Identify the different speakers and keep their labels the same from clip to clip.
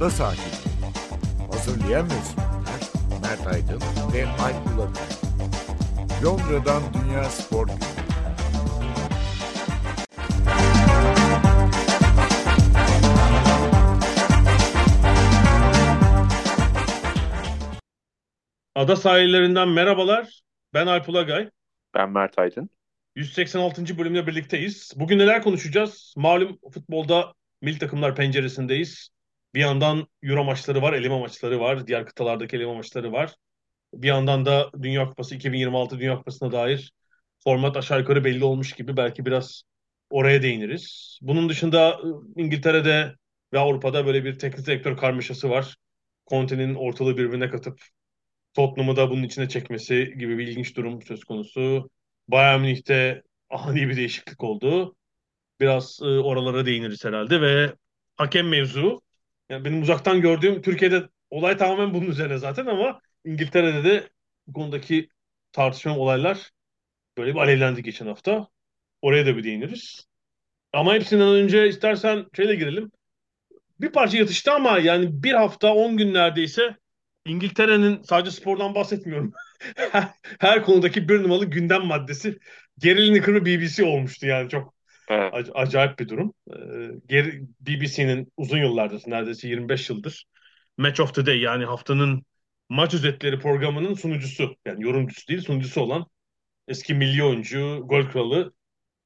Speaker 1: Ada sakinleri. Hazırlayan ve sunanlar Mert Aydın ve Alp Ulagay. Londra'dan Dünya Spor Günü.
Speaker 2: Ada sahillerinden merhabalar. Ben Alp Ulagay.
Speaker 3: Ben Mert Aydın.
Speaker 2: 186. bölümle birlikteyiz. Bugün neler konuşacağız? Malum futbolda milli takımlar penceresindeyiz. Bir yandan Euro maçları var, eleme maçları var. Diğer kıtalardaki eleme maçları var. Bir yandan da Dünya Kupası 2026 Dünya Kupası'na dair format aşağı yukarı belli olmuş gibi belki biraz oraya değiniriz. Bunun dışında ıı, İngiltere'de ve Avrupa'da böyle bir teknik direktör karmaşası var. Conte'nin ortalığı birbirine katıp Tottenham'ı da bunun içine çekmesi gibi bir ilginç durum söz konusu. Bayern Münih'te ani bir değişiklik oldu. Biraz e, oralara değiniriz herhalde ve hakem mevzu. Yani benim uzaktan gördüğüm Türkiye'de olay tamamen bunun üzerine zaten ama İngiltere'de de bu konudaki tartışma olaylar böyle bir alevlendi geçen hafta. Oraya da bir değiniriz. Ama hepsinden önce istersen şeyle girelim. Bir parça yatıştı ama yani bir hafta 10 gün neredeyse İngiltere'nin sadece spordan bahsetmiyorum. her, her konudaki bir numaralı gündem maddesi Gary Lineker BBC olmuştu yani çok
Speaker 3: Evet.
Speaker 2: ac- acayip bir durum. Ee, Gary- BBC'nin uzun yıllardır neredeyse 25 yıldır Match of the Day yani haftanın maç özetleri programının sunucusu yani yorumcusu değil sunucusu olan eski milli oyuncu, gol kralı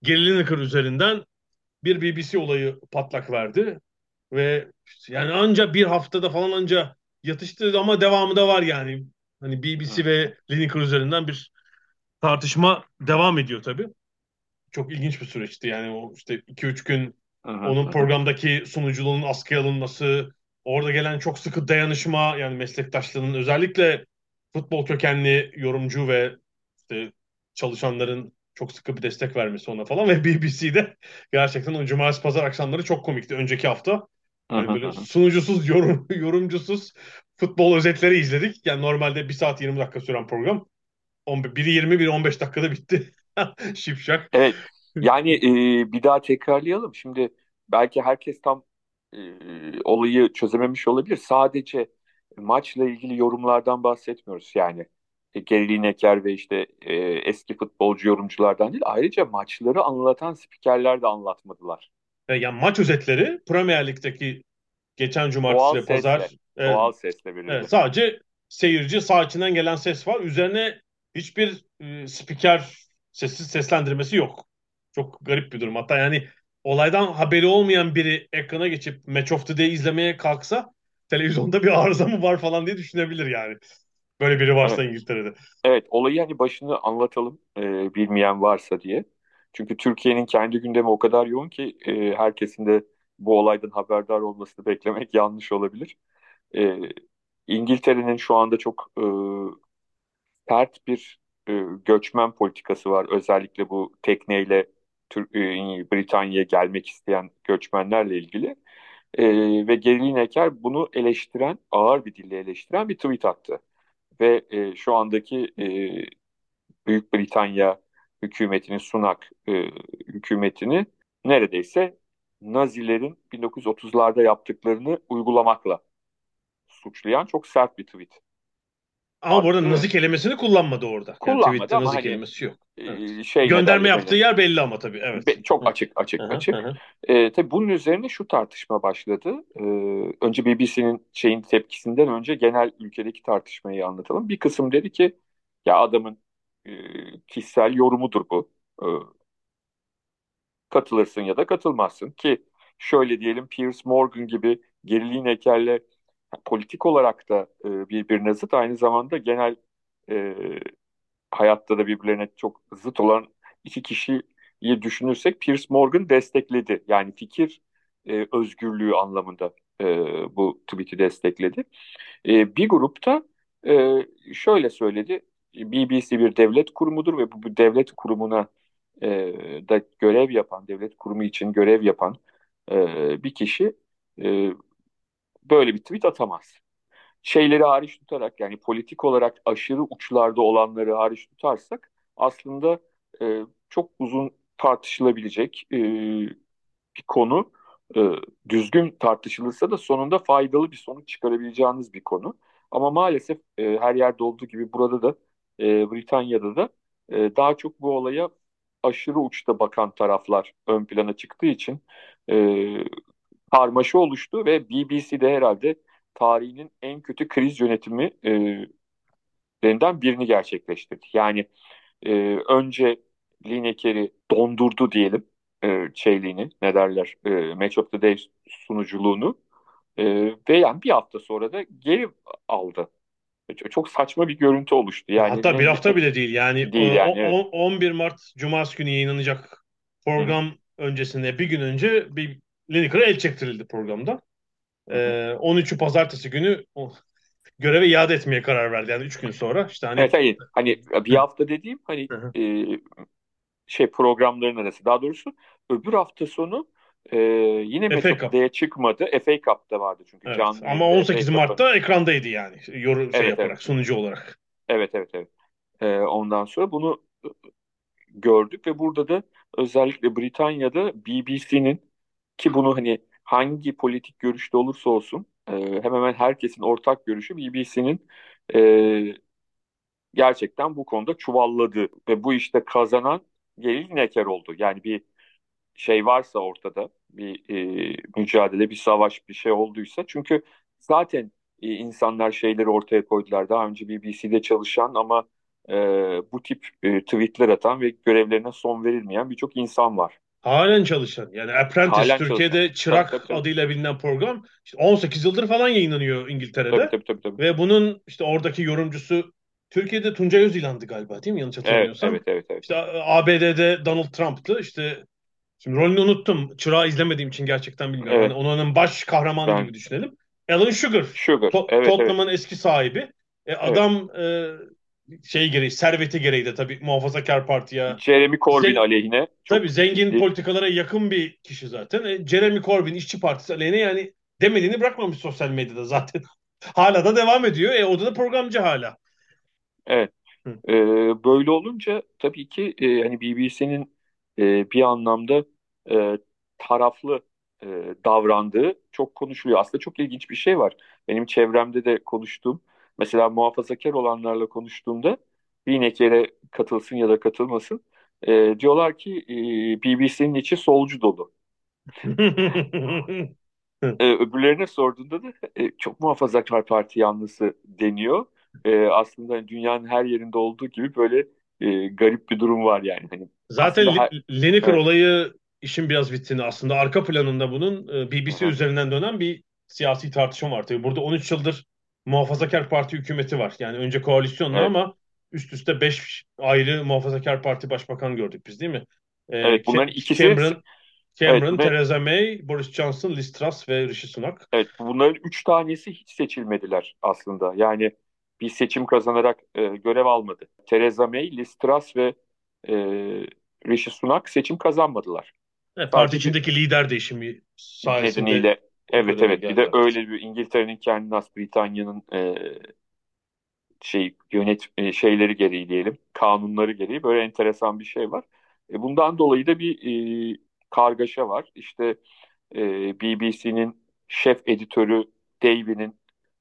Speaker 2: Gary Lineker üzerinden bir BBC olayı patlak verdi ve yani anca bir haftada falan anca yatıştı ama devamı da var yani. Hani BBC ve Lineker üzerinden bir tartışma devam ediyor tabii. Çok ilginç bir süreçti yani o işte 2-3 gün
Speaker 3: hı.
Speaker 2: onun programdaki sunuculuğunun askıya alınması, orada gelen çok sıkı dayanışma yani meslektaşlarının özellikle futbol kökenli yorumcu ve işte çalışanların çok sıkı bir destek vermesi ona falan ve BBC'de gerçekten o cumartesi pazar akşamları çok komikti önceki hafta. Yani böyle sunucusuz, yorum, yorumcusuz futbol özetleri izledik. Yani normalde 1 saat 20 dakika süren program 11, biri 20, biri 15 dakikada bitti. Şipşak.
Speaker 3: Evet. Yani e, bir daha tekrarlayalım. Şimdi belki herkes tam e, olayı çözememiş olabilir. Sadece maçla ilgili yorumlardan bahsetmiyoruz. Yani e, Gary Lineker ve işte e, eski futbolcu yorumculardan değil. Ayrıca maçları anlatan spikerler de anlatmadılar.
Speaker 2: E, Yani maç özetleri Premier Lig'deki geçen
Speaker 3: Doğal
Speaker 2: cumartesi pazar
Speaker 3: sesle.
Speaker 2: e,
Speaker 3: Doğal sesle verildi.
Speaker 2: evet, sadece seyirci sağ içinden gelen ses var. Üzerine hiçbir e, spiker sessiz seslendirmesi yok. Çok garip bir durum. Hatta yani olaydan haberi olmayan biri ekrana geçip Match of the Day izlemeye kalksa televizyonda bir arıza mı var falan diye düşünebilir yani. Böyle biri varsa
Speaker 3: Evet.
Speaker 2: İngiltere'de.
Speaker 3: Evet, olayı hani başını anlatalım e, bilmeyen varsa diye. Çünkü Türkiye'nin kendi gündemi o kadar yoğun ki e, herkesin de bu olaydan haberdar olmasını beklemek yanlış olabilir. E, İngiltere'nin şu anda çok e, sert bir e, göçmen politikası var. Özellikle bu tekneyle e, Britanya'ya gelmek isteyen göçmenlerle ilgili. E, ve Gary Lineker bunu eleştiren, ağır bir dille eleştiren bir tweet attı. Ve e, şu andaki e, Büyük Britanya hükümetini, Sunak e, hükümetini neredeyse Nazilerin 1930'larda yaptıklarını uygulamakla suçlayan çok sert bir tweet.
Speaker 2: Ama bu arada
Speaker 3: Attı.
Speaker 2: nazi kelimesini kullanmadı orada. Yani
Speaker 3: Kullanmadı
Speaker 2: tweette
Speaker 3: ama
Speaker 2: nazi
Speaker 3: hani,
Speaker 2: kelimesi yok. Evet.
Speaker 3: şey
Speaker 2: Gönderme yaptığı yer belli ama tabii. Evet.
Speaker 3: be- çok açık açık
Speaker 2: Hı hı,
Speaker 3: açık.
Speaker 2: hı hı.
Speaker 3: E, tabii bunun üzerine şu tartışma başladı. E, önce BBC'nin şeyin tepkisinden önce genel ülkedeki tartışmayı anlatalım. Bir kısım dedi ki ya adamın e, kişisel yorumudur bu. E, katılırsın ya da katılmazsın ki şöyle diyelim Piers Morgan gibi Gary Lineker'le politik olarak da e, birbirine zıt aynı zamanda genel e, hayatta da birbirlerine çok zıt olan iki kişiyi düşünürsek Piers Morgan destekledi. Yani fikir e, özgürlüğü anlamında e, bu tweet'i destekledi. E, bir grupta e, şöyle söyledi. BBC bir devlet kurumudur ve bu, bu devlet kurumuna e, da görev yapan, devlet kurumu için görev yapan e, bir kişi e, böyle bir tweet atamaz. Şeyleri hariç tutarak yani politik olarak aşırı uçlarda olanları hariç tutarsak aslında e, çok uzun tartışılabilecek e, bir konu. e, düzgün tartışılırsa da sonunda faydalı bir sonuç çıkarabileceğiniz bir konu. Ama maalesef e, her yerde olduğu gibi burada da e, Britanya'da da e, daha çok bu olaya aşırı uçta bakan taraflar ön plana çıktığı için e, karmaşa oluştu ve BBC'de herhalde tarihinin en kötü kriz yönetimi e, birini gerçekleştirdi. Yani e, önce Lineker'i dondurdu diyelim e, şeyliğini ne derler e, Match of the Day sunuculuğunu e, ve yani bir hafta sonra da geri aldı. Çok saçma bir görüntü oluştu. Yani
Speaker 2: Hatta bir hafta bile değil. Yani, değil yani o, evet. 11 Mart Cumartesi günü yayınlanacak program Hı. öncesinde bir gün önce bir Lineker'a el çektirildi programda. Ee, 13'ü pazartesi günü o, göreve iade etmeye karar verdi. Yani 3 gün sonra. işte hani...
Speaker 3: Evet hayır. Hani bir hafta dediğim hani e, şey programların arası. Daha doğrusu öbür hafta sonu e, yine Metrop'daya çıkmadı. FA Cup'ta vardı çünkü.
Speaker 2: Evet. Canlı Ama 18 Mart'ta ekrandaydı yani. Yorum şey evet, yaparak, evet. sunucu olarak.
Speaker 3: Evet evet evet. E, ondan sonra bunu gördük ve burada da özellikle Britanya'da BBC'nin ki bunu hani hangi politik görüşte olursa olsun e, hemen hemen herkesin ortak görüşü BBC'nin e, gerçekten bu konuda çuvalladı ve bu işte kazanan Gelil Neker oldu. Yani bir şey varsa ortada bir e, mücadele, bir savaş, bir şey olduysa çünkü zaten e, insanlar şeyleri ortaya koydular. Daha önce BBC'de çalışan ama e, bu tip e, tweetler atan ve görevlerine son verilmeyen birçok insan var.
Speaker 2: Halen çalışan. Yani Apprentice Halen Türkiye'de çalışan. Çırak tabii, tabii, adıyla bilinen program işte 18 yıldır falan yayınlanıyor İngiltere'de. Tabii, tabii, tabii, tabii. Ve bunun işte oradaki yorumcusu Türkiye'de Tuncay Özilhan'dı galiba değil mi? Yanlış hatırlamıyorsam.
Speaker 3: Evet, evet, evet, evet.
Speaker 2: İşte ABD'de Donald Trump'tı. İşte şimdi rolünü unuttum. Çırağı izlemediğim için gerçekten bilmiyorum. Evet. Yani onun baş kahramanı ben... gibi düşünelim. Alan Sugar.
Speaker 3: Sugar. To-
Speaker 2: evet, Tottenham'ın evet. eski sahibi. E, adam evet. e, şey gereği, serveti gereği de tabii muhafazakar partiye.
Speaker 3: Jeremy Corbyn Zen- aleyhine.
Speaker 2: Tabii zengin ciddi. politikalara yakın bir kişi zaten. E, Jeremy Corbyn işçi partisi aleyhine yani demediğini bırakmamış sosyal medyada zaten. hala da devam ediyor. E, o da programcı hala.
Speaker 3: Evet. E, böyle olunca tabii ki e, hani BBC'nin e, bir anlamda e, taraflı e, davrandığı çok konuşuluyor. Aslında çok ilginç bir şey var. Benim çevremde de konuştuğum Mesela muhafazakar olanlarla konuştuğumda bir kere katılsın ya da katılmasın e, diyorlar ki e, BBC'nin içi solcu dolu. e, öbürlerine sorduğunda da e, çok muhafazakar parti yanlısı deniyor. E, aslında dünyanın her yerinde olduğu gibi böyle e, garip bir durum var yani. Hani
Speaker 2: Zaten her... Lineker evet. olayı işin biraz bittiğini aslında arka planında bunun e, BBC Hı. üzerinden dönen bir siyasi tartışma var. Tabii burada 13 yıldır muhafazakar parti hükümeti var. Yani önce koalisyonla evet. ama üst üste beş ayrı muhafazakar parti başbakan gördük biz değil mi?
Speaker 3: Ee, evet bunların ikisi
Speaker 2: Cameron, Cameron, evet, Theresa May, Boris Johnson, Liz Truss ve Rishi Sunak.
Speaker 3: Evet bunların üç tanesi hiç seçilmediler aslında. Yani bir seçim kazanarak e, görev almadı. Theresa May, Liz Truss ve e, Rishi Sunak seçim kazanmadılar.
Speaker 2: Evet, parti içindeki lider değişimi sayesinde nedeniyle
Speaker 3: Evet evet bir de öyle bir İngiltere'nin kendine has Britanya'nın e, şey yönet e, şeyleri gereği diyelim kanunları gereği böyle enteresan bir şey var. E, bundan dolayı da bir e, kargaşa var. İşte e, BBC'nin şef editörü Davy'nin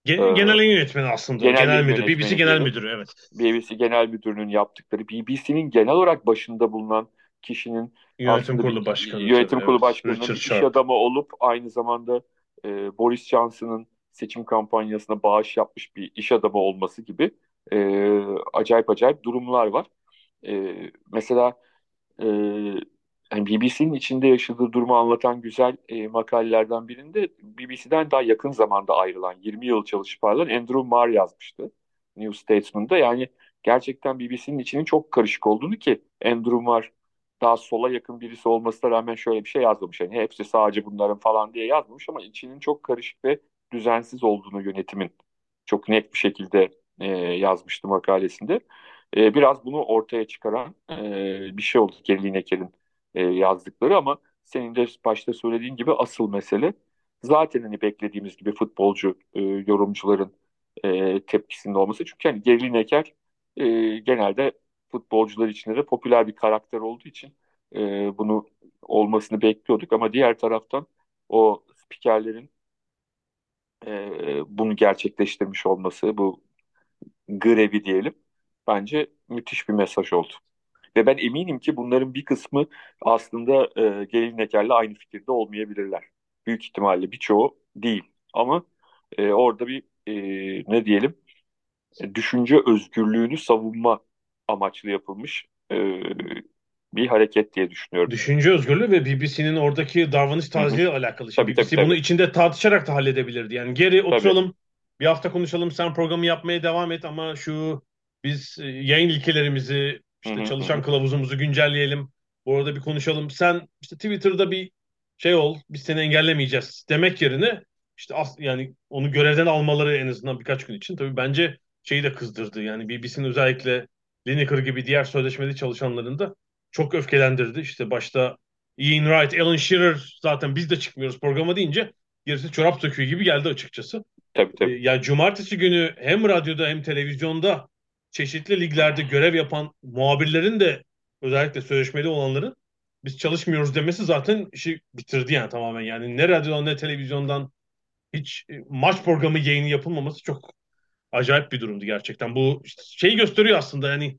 Speaker 2: Gen, e, genel yönetmeni aslında. Genel, genel müdür. BBC genel müdürü evet.
Speaker 3: BBC genel müdürünün yaptıkları BBC'nin genel olarak başında bulunan kişinin
Speaker 2: yönetim kurulu başkanı
Speaker 3: yönetim kurulu evet. başkanı bir iş adamı olup aynı zamanda e, Boris Johnson'ın seçim kampanyasına bağış yapmış bir iş adamı olması gibi e, acayip acayip durumlar var. E, mesela e, yani BBC'nin içinde yaşadığı durumu anlatan güzel e, makalelerden birinde BBC'den daha yakın zamanda ayrılan 20 yıl çalışıp ayrılan Andrew Marr yazmıştı New Statesman'da. Yani gerçekten BBC'nin içinin çok karışık olduğunu ki Andrew Marr daha sola yakın birisi olmasına rağmen şöyle bir şey yazmamış. Yani hepsi sadece bunların falan diye yazmamış ama içinin çok karışık ve düzensiz olduğunu yönetimin çok net bir şekilde e, yazmıştı makalesinde. E, biraz bunu ortaya çıkaran e, bir şey oldu Gary Lineker'in e, yazdıkları ama senin de başta söylediğin gibi asıl mesele zaten hani beklediğimiz gibi futbolcu e, yorumcuların e, tepkisinde olması. Çünkü hani Gary Lineker e, genelde futbolcular içinde de popüler bir karakter olduğu için e, bunu olmasını bekliyorduk ama diğer taraftan o spikerlerin e, bunu gerçekleştirmiş olması, bu grevi diyelim bence müthiş bir mesaj oldu. Ve ben eminim ki bunların bir kısmı aslında e, Gelin Eker'le aynı fikirde olmayabilirler. Büyük ihtimalle birçoğu değil. Ama e, orada bir e, ne diyelim e, düşünce özgürlüğünü savunma amaçlı yapılmış e, bir hareket diye düşünüyorum.
Speaker 2: Düşünce özgürlüğü ve BBC'nin oradaki davranış tarzıyla alakalı. Şimdi
Speaker 3: Tabii,
Speaker 2: BBC
Speaker 3: tabii, tabii.
Speaker 2: bunu içinde tartışarak da halledebilirdi. Yani geri oturalım, bir hafta konuşalım, sen programı yapmaya devam et ama şu biz e, yayın ilkelerimizi, işte
Speaker 3: Hı hı,
Speaker 2: çalışan kılavuzumuzu güncelleyelim. Bu arada bir konuşalım. Sen işte Twitter'da bir şey ol, biz seni engellemeyeceğiz demek yerine işte as yani onu görevden almaları en azından birkaç gün için tabii bence şeyi de kızdırdı. Yani BBC'nin özellikle Lineker gibi diğer sözleşmeli çalışanların da çok öfkelendirdi. İşte başta Ian Wright, Alan Shearer zaten biz de çıkmıyoruz programa deyince gerisi çorap söküğü gibi geldi açıkçası.
Speaker 3: Tabii
Speaker 2: Ee,
Speaker 3: tabii.
Speaker 2: Ya cumartesi günü hem radyoda hem televizyonda çeşitli liglerde görev yapan muhabirlerin de özellikle sözleşmeli olanların biz çalışmıyoruz demesi zaten işi bitirdi yani tamamen. Yani ne radyodan ne televizyondan hiç e, maç programı yayını yapılmaması çok acayip bir durumdu gerçekten. Bu şeyi gösteriyor aslında yani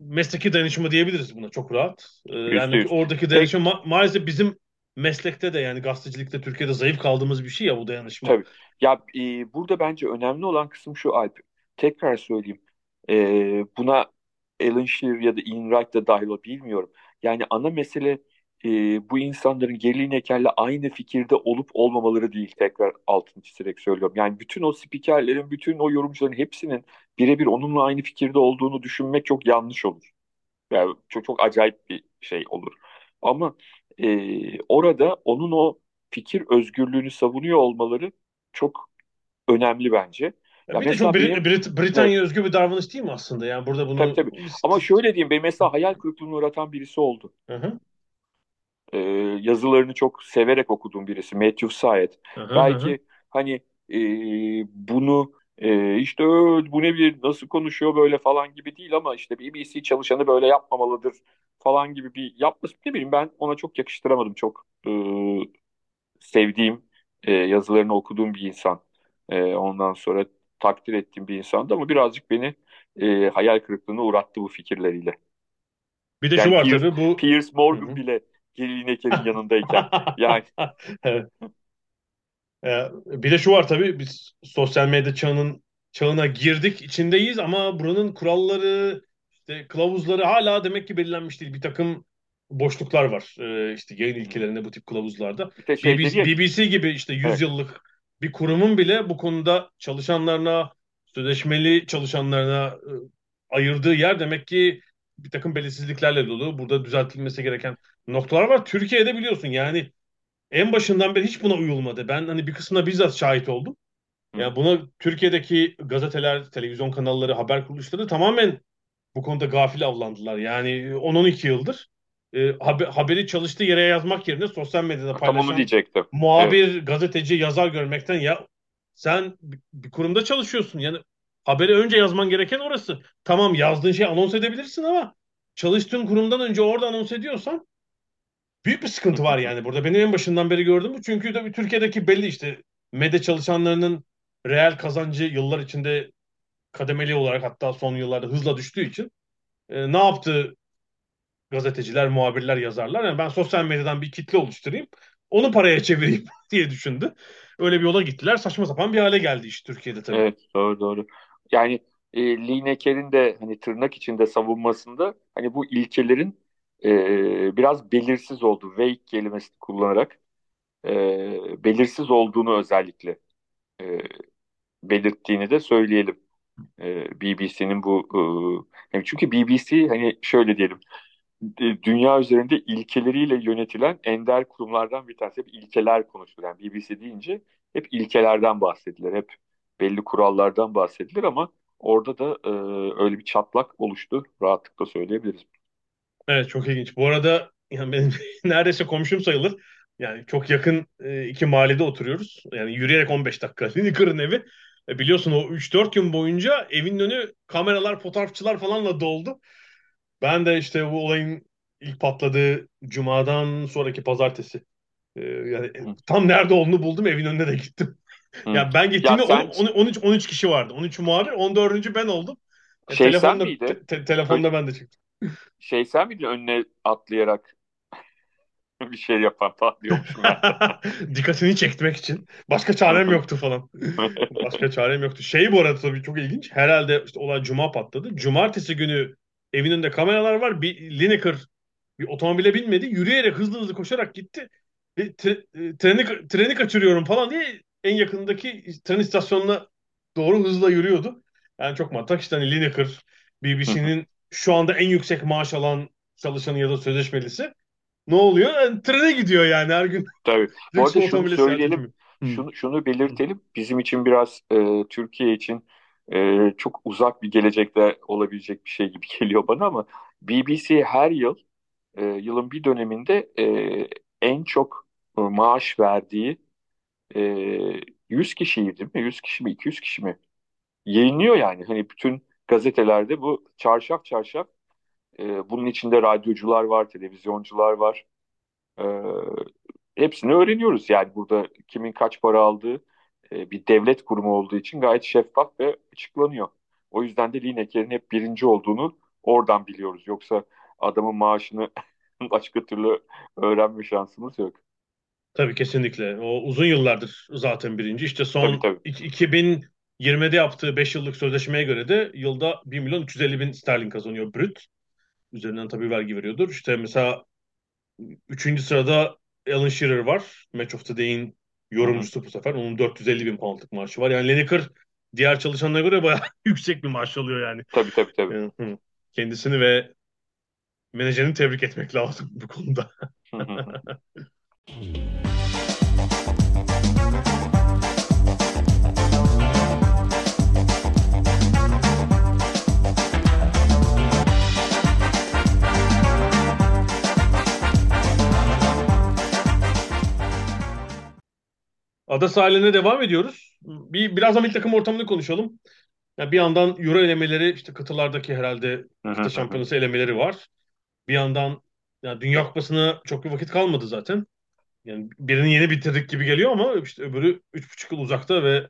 Speaker 2: mesleki dayanışma diyebiliriz buna çok rahat. Ee, yani oradaki dayanışma ma- maalesef bizim meslekte de yani gazetecilikte Türkiye'de zayıf kaldığımız bir şey ya bu dayanışma.
Speaker 3: Tabii. Ya e, burada bence önemli olan kısım şu Alp. Tekrar söyleyeyim. E, buna Alan Shearer ya da Ian Wright da dahil ol bilmiyorum. Yani ana mesele e, bu insanların Geri Lineker'le aynı fikirde olup olmamaları değil. Tekrar altını çizerek söylüyorum. Yani bütün o spikerlerin, bütün o yorumcuların hepsinin birebir onunla aynı fikirde olduğunu düşünmek çok yanlış olur. Yani çok çok acayip bir şey olur. Ama e, orada onun o fikir özgürlüğünü savunuyor olmaları çok önemli bence.
Speaker 2: Ya bir de çok Brit- Brit- Britanya özgü bir davranış değil mi aslında? Yani burada bunu
Speaker 3: Tabii, tabii. Ama şöyle diyeyim, benim mesela hayal kırıklığına uğratan birisi oldu.
Speaker 2: Hı hı,
Speaker 3: E, yazılarını çok severek okuduğum birisi, Matthew Syed. Belki hani e, bunu e, işte "Ö, bu ne bir nasıl konuşuyor böyle falan gibi değil ama işte BBC çalışanı böyle yapmamalıdır falan gibi bir yapması ne bileyim ben ona çok yakıştıramadım. Çok e, sevdiğim e, yazılarını okuduğum bir insan. E, ondan sonra takdir ettiğim bir insandı ama birazcık beni e, hayal kırıklığına uğrattı bu fikirleriyle.
Speaker 2: Bir de
Speaker 3: Yani
Speaker 2: şu var
Speaker 3: Piers-
Speaker 2: tabii bu
Speaker 3: Piers Morgan
Speaker 2: Hı hı.
Speaker 3: bile Gary Lineker'in yanındayken yani
Speaker 2: Evet. Ee, bir de şu var tabii biz sosyal medya çağının çağına girdik, içindeyiz ama buranın kuralları, işte kılavuzları hala demek ki belirlenmiş değil. Bir takım boşluklar var ee, işte yayın ilkelerinde bu tip kılavuzlarda.
Speaker 3: işte şey
Speaker 2: BBC, BBC gibi işte 100
Speaker 3: Evet.
Speaker 2: yıllık bir kurumun bile bu konuda çalışanlarına, sözleşmeli çalışanlarına e, ayırdığı yer demek ki bir takım belirsizliklerle dolu. Burada düzeltilmesi gereken noktalar var. Türkiye'de biliyorsun yani en başından beri hiç buna uyulmadı. Ben hani bir kısmına bizzat şahit oldum.
Speaker 3: Hı.
Speaker 2: Yani buna Türkiye'deki gazeteler, televizyon kanalları, haber kuruluşları tamamen bu konuda gafil avlandılar. Yani 10-12 yıldır e, haber- haberi çalıştığı yere yazmak yerine sosyal medyada
Speaker 3: tam
Speaker 2: paylaşan
Speaker 3: diyecektim.
Speaker 2: muhabir, gazeteci, yazar görmekten ya sen bir kurumda çalışıyorsun. Yani haberi önce yazman gereken orası. Tamam yazdığın şeyi anons edebilirsin ama çalıştığın kurumdan önce orada anons ediyorsan büyük bir sıkıntı var yani burada. Benim en başından beri gördüğüm bu. Çünkü tabii Türkiye'deki belli işte medya çalışanlarının reel kazancı yıllar içinde kademeli olarak hatta son yıllarda hızla düştüğü için e, ne yaptı gazeteciler, muhabirler, yazarlar? Yani ben sosyal medyadan bir kitle oluşturayım, onu paraya çevireyim diye düşündü. Öyle bir yola gittiler. Saçma sapan bir hale geldi iş Türkiye'de tabii.
Speaker 3: Evet doğru doğru. Yani e, Lineker'in de hani tırnak içinde savunmasında hani bu ilkelerin e, biraz belirsiz olduğu, vague kelimesini kullanarak e, belirsiz olduğunu özellikle e, belirttiğini de söyleyelim. E, BBC'nin bu e, çünkü BBC hani şöyle diyelim dünya üzerinde ilkeleriyle yönetilen ender kurumlardan bir tanesi. Hep ilkeler konuşulur. Yani BBC deyince hep ilkelerden bahsedilir. Hep belli kurallardan bahsedilir ama orada da e, öyle bir çatlak oluştu. Rahatlıkla söyleyebiliriz.
Speaker 2: Evet çok ilginç. Bu arada yani benim neredeyse komşum sayılır. Yani çok yakın e, iki mahallede oturuyoruz. Yani yürüyerek 15 dakika. Lineker'ın evi. E, biliyorsun o 3-4 gün boyunca evin önü kameralar, fotoğrafçılar falanla doldu. Ben de işte bu olayın ilk patladığı cumadan sonraki pazartesi Ee, yani tam nerede olduğunu buldum evin önüne de gittim. Hı. Yani ben gittiğimde ya sen... 13 13 kişi vardı. 13 muhabir, 14. ben oldum.
Speaker 3: E, şey telefonda, sen miydin?
Speaker 2: Te- telefonda ben de çıktım.
Speaker 3: Şey sen miydin önüne atlayarak bir şey yapan falan diyormuşum ben.
Speaker 2: Dikkatini çekmek için. Başka çarem yoktu falan. Başka çarem yoktu. Şey bu arada tabii çok ilginç. Herhalde işte olay cuma patladı. Cumartesi günü evin önünde kameralar var. Bir Lineker bir otomobile binmedi. Yürüyerek hızlı hızlı koşarak gitti. Ve tre, e, treni, treni kaçırıyorum falan diye en yakındaki tren istasyonuna doğru hızla yürüyordu. Yani çok mantık. İşte hani Lineker, BBC'nin şu anda en yüksek maaş alan çalışanı ya da sözleşmelisi. Ne oluyor? Yani, trene gidiyor yani her gün.
Speaker 3: Tabii. Bu arada şunu söyleyelim. Şunu, şunu belirtelim. Bizim için biraz e, Türkiye için e, çok uzak bir gelecekte olabilecek bir şey gibi geliyor bana ama BBC her yıl e, yılın bir döneminde e, en çok e, maaş verdiği e, 100 kişiydi değil mi? 100 kişi mi? 200 kişi mi? Yayınlıyor yani. Hani bütün gazetelerde bu çarşaf çarşaf e, bunun içinde radyocular var, televizyoncular var. E, hepsini öğreniyoruz. Yani burada kimin kaç para aldığı e, bir devlet kurumu olduğu için gayet şeffaf ve açıklanıyor. O yüzden de Lineker'in hep birinci olduğunu oradan biliyoruz. Yoksa adamın maaşını başka türlü öğrenme şansımız yok.
Speaker 2: Tabii kesinlikle. O uzun yıllardır zaten birinci. İşte son tabii, tabii. 2020'de yaptığı 5 yıllık sözleşmeye göre de yılda 1 milyon 350 bin sterlin kazanıyor brüt. Üzerinden tabii vergi veriyordur. İşte mesela 3. sırada Alan Shearer var. Match of the Day'in yorumcusu bu sefer. Onun 450 bin poundlık maaşı var. Yani Lineker diğer çalışanlara göre bayağı yüksek bir maaş alıyor yani.
Speaker 3: Tabii tabii tabii. Yani,
Speaker 2: kendisini ve menajerini tebrik etmek lazım bu konuda. Ada sahiline devam ediyoruz. Bir biraz da milli takım ortamını konuşalım. Yani bir yandan Euro elemeleri işte kıtalardaki herhalde kıta şampiyonası elemeleri var. Bir yandan yani Dünya Kupası'na çok bir vakit kalmadı zaten. Yani birini yeni bitirdik gibi geliyor ama işte öbürü 3,5 yıl uzakta ve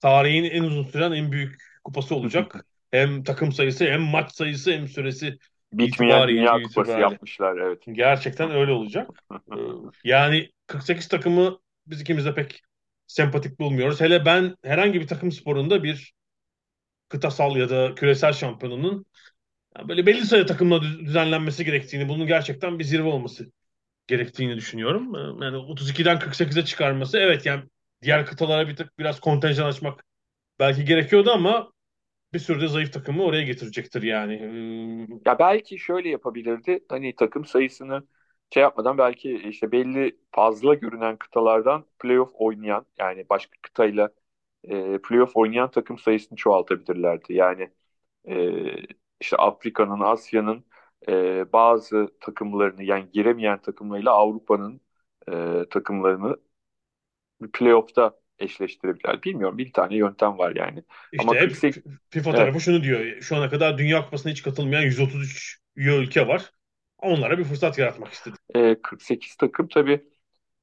Speaker 2: tarihin en uzun süren en büyük kupası olacak. hem takım sayısı hem maç sayısı hem süresi
Speaker 3: bitmeyen Dünya Kupası itibariyle. yapmışlar evet.
Speaker 2: Gerçekten öyle olacak. Ee, yani 48 takımı biz ikimiz de pek sempatik bulmuyoruz. Hele ben herhangi bir takım sporunda bir kıtasal ya da küresel şampiyonunun böyle belli sayı takımla düzenlenmesi gerektiğini, bunun gerçekten bir zirve olması gerektiğini düşünüyorum. Yani 32'den 48'e çıkarması evet yani diğer kıtalara bir tık biraz kontenjan açmak belki gerekiyordu ama bir sürü de zayıf takımı oraya getirecektir yani.
Speaker 3: Ya belki şöyle yapabilirdi. Hani takım sayısını şey yapmadan belki işte belli fazla görünen kıtalardan playoff oynayan yani başka kıtayla e, playoff oynayan takım sayısını çoğaltabilirlerdi. Yani e, işte Afrika'nın, Asya'nın e, bazı takımlarını yani giremeyen takımlarıyla Avrupa'nın e, takımlarını playoff'ta eşleştirebilirler. Bilmiyorum bir tane yöntem var yani.
Speaker 2: İşte Ama hep 48... FIFA tarafı evet. şunu diyor. Şu ana kadar Dünya Kupası'na hiç katılmayan 133 üye ülke var. Onlara bir fırsat yaratmak istedim.
Speaker 3: E, 48 takım tabii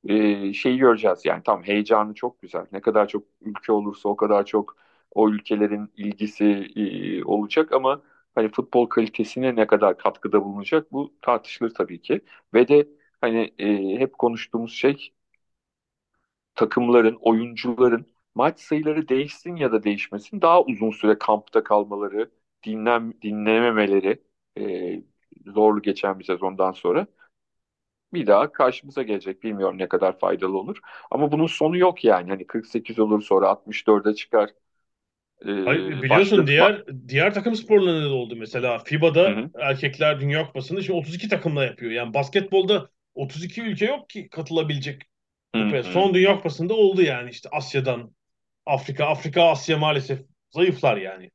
Speaker 3: e, şeyi göreceğiz. Yani tam heyecanı çok güzel. Ne kadar çok ülke olursa o kadar çok o ülkelerin ilgisi e, olacak ama hani futbol kalitesine ne kadar katkıda bulunacak bu tartışılır tabii ki. Ve de hani e, hep konuştuğumuz şey takımların, oyuncuların maç sayıları değişsin ya da değişmesin daha uzun süre kampta kalmaları, dinlen dinlememeleri e, zorlu geçen bir sezondan sonra bir daha karşımıza gelecek. Bilmiyorum ne kadar faydalı olur. Ama bunun sonu yok yani. Hani 48 olur sonra 64'e çıkar.
Speaker 2: Ee, Hayır, biliyorsun başka... diğer diğer takım sporlarında da oldu mesela. FIBA'da Hı-hı. erkekler Dünya Kupası'nda şimdi 32 takımla yapıyor. Yani basketbolda 32 ülke yok ki katılabilecek. Hı-hı. Son Dünya Kupası'nda oldu yani işte Asya'dan Afrika, Afrika, Asya maalesef zayıflar yani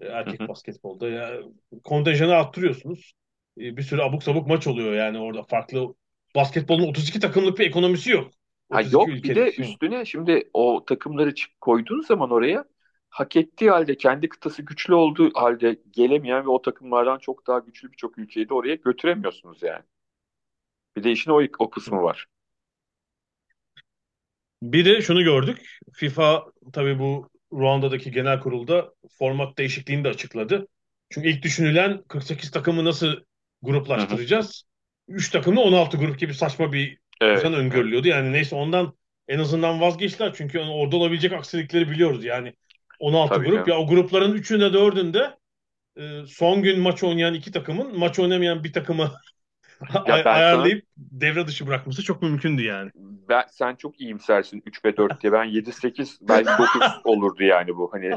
Speaker 2: erkek Hı-hı. basketbolda. Ya, kontenjanı arttırıyorsunuz. E, bir sürü abuk sabuk maç oluyor yani orada farklı basketbolun 32 takımlık bir ekonomisi yok.
Speaker 3: Ha yok bir de üstüne şimdi o takımları koyduğun zaman oraya hak ettiği halde kendi kıtası güçlü olduğu halde gelemeyen ve o takımlardan çok daha güçlü birçok ülkeyi de oraya götüremiyorsunuz yani. Bir de işin o, o kısmı var.
Speaker 2: Biri şunu gördük. FIFA tabii bu Ruanda'daki genel kurulda format değişikliğini de açıkladı. Çünkü ilk düşünülen 48 takımı nasıl gruplaştıracağız? 3 takımlı 16 grup gibi saçma bir
Speaker 3: Evet.
Speaker 2: düzen öngörülüyordu. Yani neyse ondan en azından vazgeçtiler. Çünkü orada olabilecek aksilikleri biliyoruz. Yani 16
Speaker 3: Tabii
Speaker 2: grup.
Speaker 3: canım.
Speaker 2: Ya o grupların 3'ünde 4'ünde e, son gün maç oynayan iki takımın maç oynamayan bir takımı
Speaker 3: sana-
Speaker 2: ayarlayıp devre dışı bırakması çok mümkündü yani.
Speaker 3: Ben, sen çok iyimsersin 3 ve 4 diye. Ben 7-8 belki 9 olurdu yani bu. Hani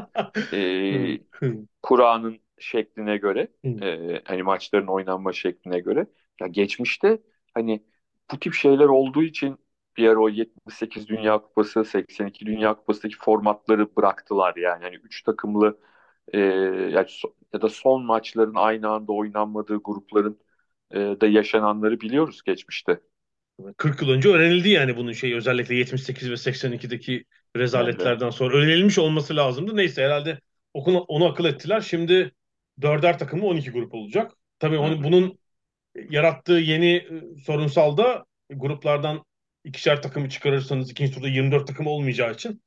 Speaker 3: e, Kur'an'ın şekline göre e, hani maçların oynanma şekline göre ya geçmişte hani bu tip şeyler olduğu için bir ara o 78 Dünya Kupası 82 Dünya Kupası'ndaki formatları bıraktılar yani hani 3 takımlı e, ya, ya da son maçların aynı anda oynanmadığı grupların e, da yaşananları biliyoruz geçmişte.
Speaker 2: 40 yıl önce öğrenildi yani bunun şeyi özellikle 78 ve 82'deki rezaletlerden sonra öğrenilmiş olması lazımdı. Neyse herhalde onu, onu akıl ettiler. Şimdi dörder takımı 12 grup olacak. Tabii onu, bunun yarattığı yeni e, sorunsal da gruplardan ikişer takımı çıkarırsanız ikinci turda 24 takım olmayacağı için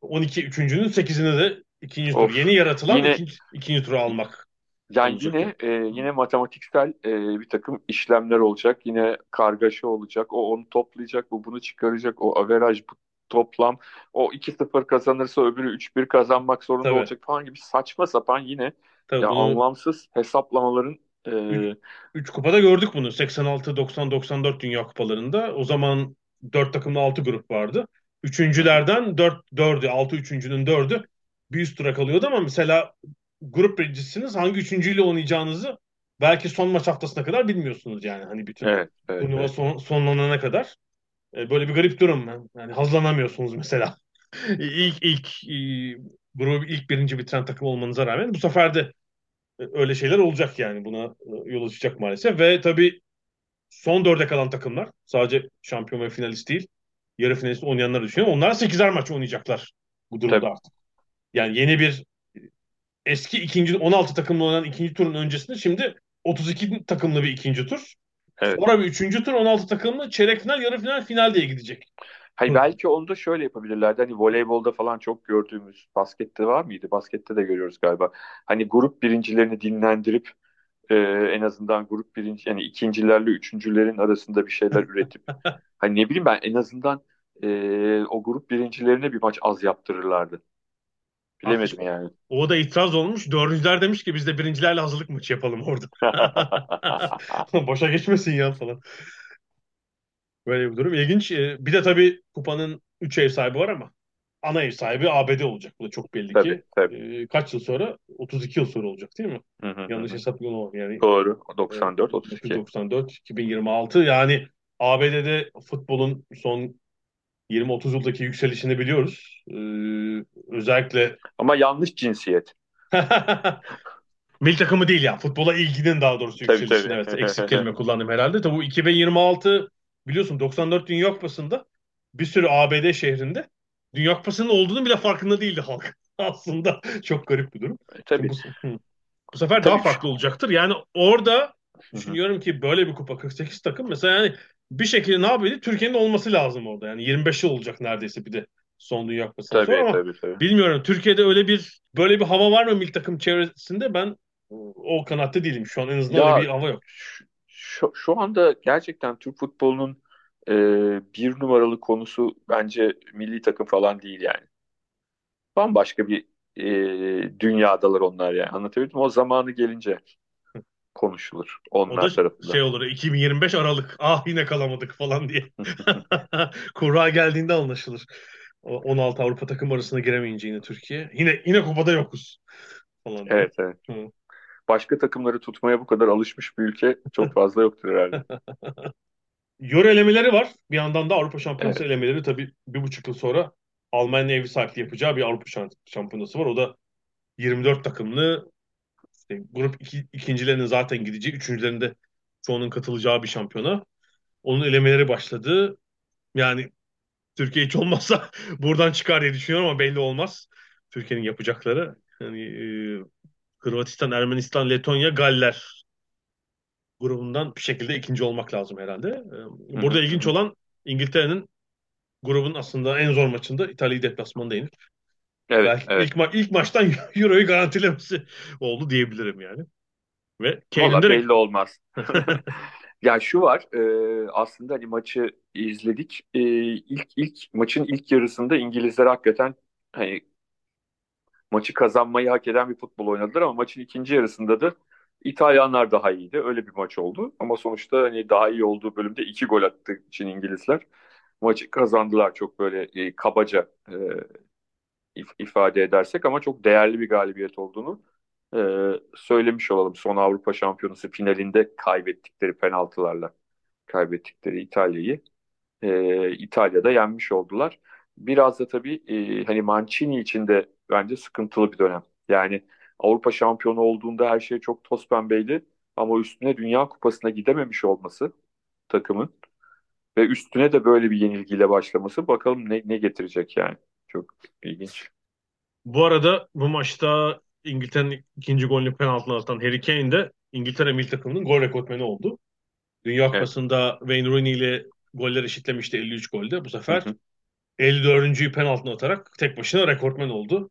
Speaker 2: 12 üçüncünün 8'ini de ikinci tur
Speaker 3: Of.
Speaker 2: yeni yaratılan
Speaker 3: Yine-
Speaker 2: ikinci, ikinci tura almak.
Speaker 3: Yani
Speaker 2: olacak.
Speaker 3: yine e, yine matematiksel e, bir takım işlemler olacak. Yine kargaşa olacak. O onu toplayacak, bu bunu çıkaracak. O averaj, bu toplam. O 2-0 kazanırsa öbürü 3-1 kazanmak zorunda
Speaker 2: Tabii.
Speaker 3: olacak falan gibi saçma sapan yine
Speaker 2: Tabii
Speaker 3: ya
Speaker 2: bunu-
Speaker 3: anlamsız hesaplamaların e,
Speaker 2: Üç kupada gördük bunu. 86, 90, 94 Dünya Kupalarında. O zaman 4 takımlı 6 grup vardı. Üçüncülerden 4, 4'ü, 6 üçüncünün 4'ü bir üst tura kalıyordu ama mesela grup birincisiniz hangi üçüncüyle oynayacağınızı belki son maç haftasına kadar bilmiyorsunuz yani. Hani bütün
Speaker 3: evet, evet,
Speaker 2: turnuva
Speaker 3: evet.
Speaker 2: son, sonlanana kadar. E, böyle bir garip durum. Yani hazlanamıyorsunuz mesela. ilk ilk grubu ilk birinci bitiren takım olmanıza rağmen bu sefer de e, öyle şeyler olacak yani buna e, yol açacak maalesef ve tabii son dörde kalan takımlar sadece şampiyon ve finalist değil yarı finalist oynayanları düşünüyorum. Onlar 8'er maç oynayacaklar bu durumda
Speaker 3: Tabii.
Speaker 2: artık. Yani yeni bir eski ikinci 16 takımlı oynanan ikinci turun öncesinde şimdi 32 takımlı bir ikinci tur.
Speaker 3: Evet.
Speaker 2: Sonra bir üçüncü tur 16 takımlı çeyrek final, yarı final, final diye gidecek.
Speaker 3: Hayır,
Speaker 2: Hı.
Speaker 3: belki onu da şöyle yapabilirlerdi. Hani voleybolda falan çok gördüğümüz, baskette var mıydı? Baskette de görüyoruz galiba. Hani grup birincilerini dinlendirip e, en azından grup birinci yani ikincilerle üçüncülerin arasında bir şeyler üretip hani ne bileyim ben en azından e, o grup birincilerine bir maç az yaptırırlardı. Bilemedim yani.
Speaker 2: O da itiraz olmuş. Dördüncüler demiş ki biz de birincilerle hazırlık maçı yapalım orada. Boşa geçmesin ya falan. Böyle bir durum. İlginç. Ee, Bir de tabii kupanın 3 ev sahibi var ama ana ev sahibi ABD olacak. Bu da çok belli
Speaker 3: Tabii
Speaker 2: ki.
Speaker 3: tabii.
Speaker 2: Ee, kaç yıl sonra? 32 yıl sonra olacak değil mi?
Speaker 3: Hı hı hı.
Speaker 2: Yanlış hesaplıyorum yani.
Speaker 3: Doğru. 94 32.
Speaker 2: 94, 2026 yani ABD'de futbolun son 20-30 yıldaki yükselişini biliyoruz. Ee, özellikle
Speaker 3: Ama yanlış cinsiyet.
Speaker 2: Milli takımı değil ya. Futbola ilginin daha doğrusu
Speaker 3: Tabii,
Speaker 2: yükselişini.
Speaker 3: tabii.
Speaker 2: Evet, eksik kelime kullandım herhalde. Tabii bu 2026 biliyorsun 94 Dünya Kupası'nda bir sürü ABD şehrinde Dünya Kupası'nın olduğunu bile farkında değildi halk. Aslında çok garip bir durum.
Speaker 3: Tabii.
Speaker 2: Bu. Bu sefer daha
Speaker 3: Tabii.
Speaker 2: farklı olacaktır. Yani orada düşünüyorum ki böyle bir kupa 48 takım mesela yani bir şekilde ne yapıyordu? Türkiye'nin olması lazım orada. Yani 25 yıl olacak neredeyse bir de son Dünya Kupası'ndan
Speaker 3: Tabii
Speaker 2: sonra
Speaker 3: tabii tabii.
Speaker 2: bilmiyorum. Türkiye'de öyle bir böyle bir hava var mı milli takım çevresinde? Ben o kanaatte değilim. Şu an en azından
Speaker 3: Ya-
Speaker 2: öyle bir hava yok.
Speaker 3: Şu, şu anda gerçekten Türk futbolunun e, bir numaralı konusu bence milli takım falan değil yani. Bambaşka bir e, dünyadalar onlar yani. Anlatabildim? O zamanı gelince konuşulur
Speaker 2: O
Speaker 3: onlar
Speaker 2: da
Speaker 3: tarafından.
Speaker 2: şey olur 2025 Aralık. Ah yine kalamadık falan diye. Kura geldiğinde anlaşılır. O 16 Avrupa takım arasına giremeyince yine Türkiye. Yine yine kupada yokuz falan.
Speaker 3: Evet evet.
Speaker 2: Hı.
Speaker 3: Başka takımları tutmaya bu kadar alışmış bir ülke çok fazla yoktur herhalde.
Speaker 2: Euro elemeleri var. Bir yandan da Avrupa Şampiyonası
Speaker 3: Evet.
Speaker 2: elemeleri tabii bir buçuk yıl sonra Almanya'nın ev sahipliği yapacağı bir Avrupa Şamp- Şampiyonası var. O da 24 takımlı işte grup iki, ikincilerinin zaten gideceği, üçüncülerinin de çoğunun katılacağı bir şampiyona. Onun elemeleri başladı. Yani Türkiye hiç olmazsa buradan çıkar diye düşünüyorum ama belli olmaz. Türkiye'nin yapacakları. Yani e, Hırvatistan, Ermenistan, Letonya, Galler grubundan bir şekilde ikinci olmak lazım herhalde. E, Burada ilginç olan İngiltere'nin grubun aslında en zor maçında İtalya'yı deplasmanda yenip
Speaker 3: Evet,
Speaker 2: belki
Speaker 3: evet.
Speaker 2: ilk, ma- ilk maçtan Euro'yu garantilemesi oldu diyebilirim yani. Ve Kane'in de
Speaker 3: belli olmaz. Ya şu var, e, aslında hani maçı izledik. E, ilk ilk maçın ilk yarısında İngilizler hakikaten hani maçı kazanmayı hak eden bir futbol oynadılar ama maçın ikinci yarısında da İtalyanlar daha iyiydi. Öyle bir maç oldu. Ama sonuçta hani daha iyi olduğu bölümde iki gol attığı için İngilizler maçı kazandılar çok böyle e, kabaca e, if- ifade edersek ama çok değerli bir galibiyet olduğunu e, söylemiş olalım. Son Avrupa Şampiyonası finalinde kaybettikleri penaltılarla kaybettikleri İtalya'yı e, İtalya'da yenmiş oldular. Biraz da tabii e, hani Mancini için de bence sıkıntılı bir dönem. Yani Avrupa şampiyonu olduğunda her şey çok toz pembeydi ama üstüne Dünya Kupası'na gidememiş olması takımın ve üstüne de böyle bir yenilgiyle başlaması bakalım ne, ne getirecek yani. Çok ilginç.
Speaker 2: Bu arada bu maçta İngiltere'nin ikinci golünü penaltıdan atan Harry Kane de İngiltere milli takımının gol rekortmeni oldu. Dünya
Speaker 3: Evet.
Speaker 2: Kupası'nda Wayne Rooney ile goller eşitlemişti 53 golde. Bu sefer
Speaker 3: Hı hı.
Speaker 2: 54.'yü penaltıdan atarak tek başına rekortmen oldu.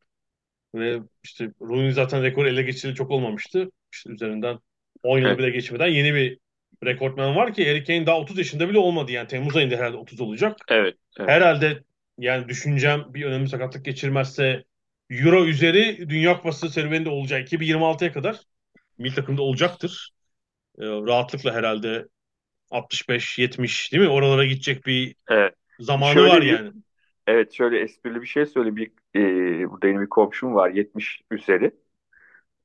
Speaker 2: Ve işte Rooney zaten rekoru ele geçireli çok olmamıştı. İşte üzerinden 10 yılı
Speaker 3: Evet.
Speaker 2: bile geçmeden yeni bir rekortmen var ki Harry Kane daha 30 yaşında bile olmadı. Yani Temmuz ayında herhalde 30 olacak.
Speaker 3: Evet, evet.
Speaker 2: Herhalde yani düşüncem bir önemli sakatlık geçirmezse Euro üzeri Dünya Kupası serüveninde olacak. 2026'ya kadar milli takımda olacaktır. Ee, rahatlıkla herhalde 65-70 değil mi? Oralara gidecek bir
Speaker 3: Evet.
Speaker 2: zamanı
Speaker 3: Şöyle
Speaker 2: var
Speaker 3: bir-
Speaker 2: yani.
Speaker 3: Evet şöyle esprili bir şey söyleyeyim. Bir, e, burada benim bir komşum var 70 üzeri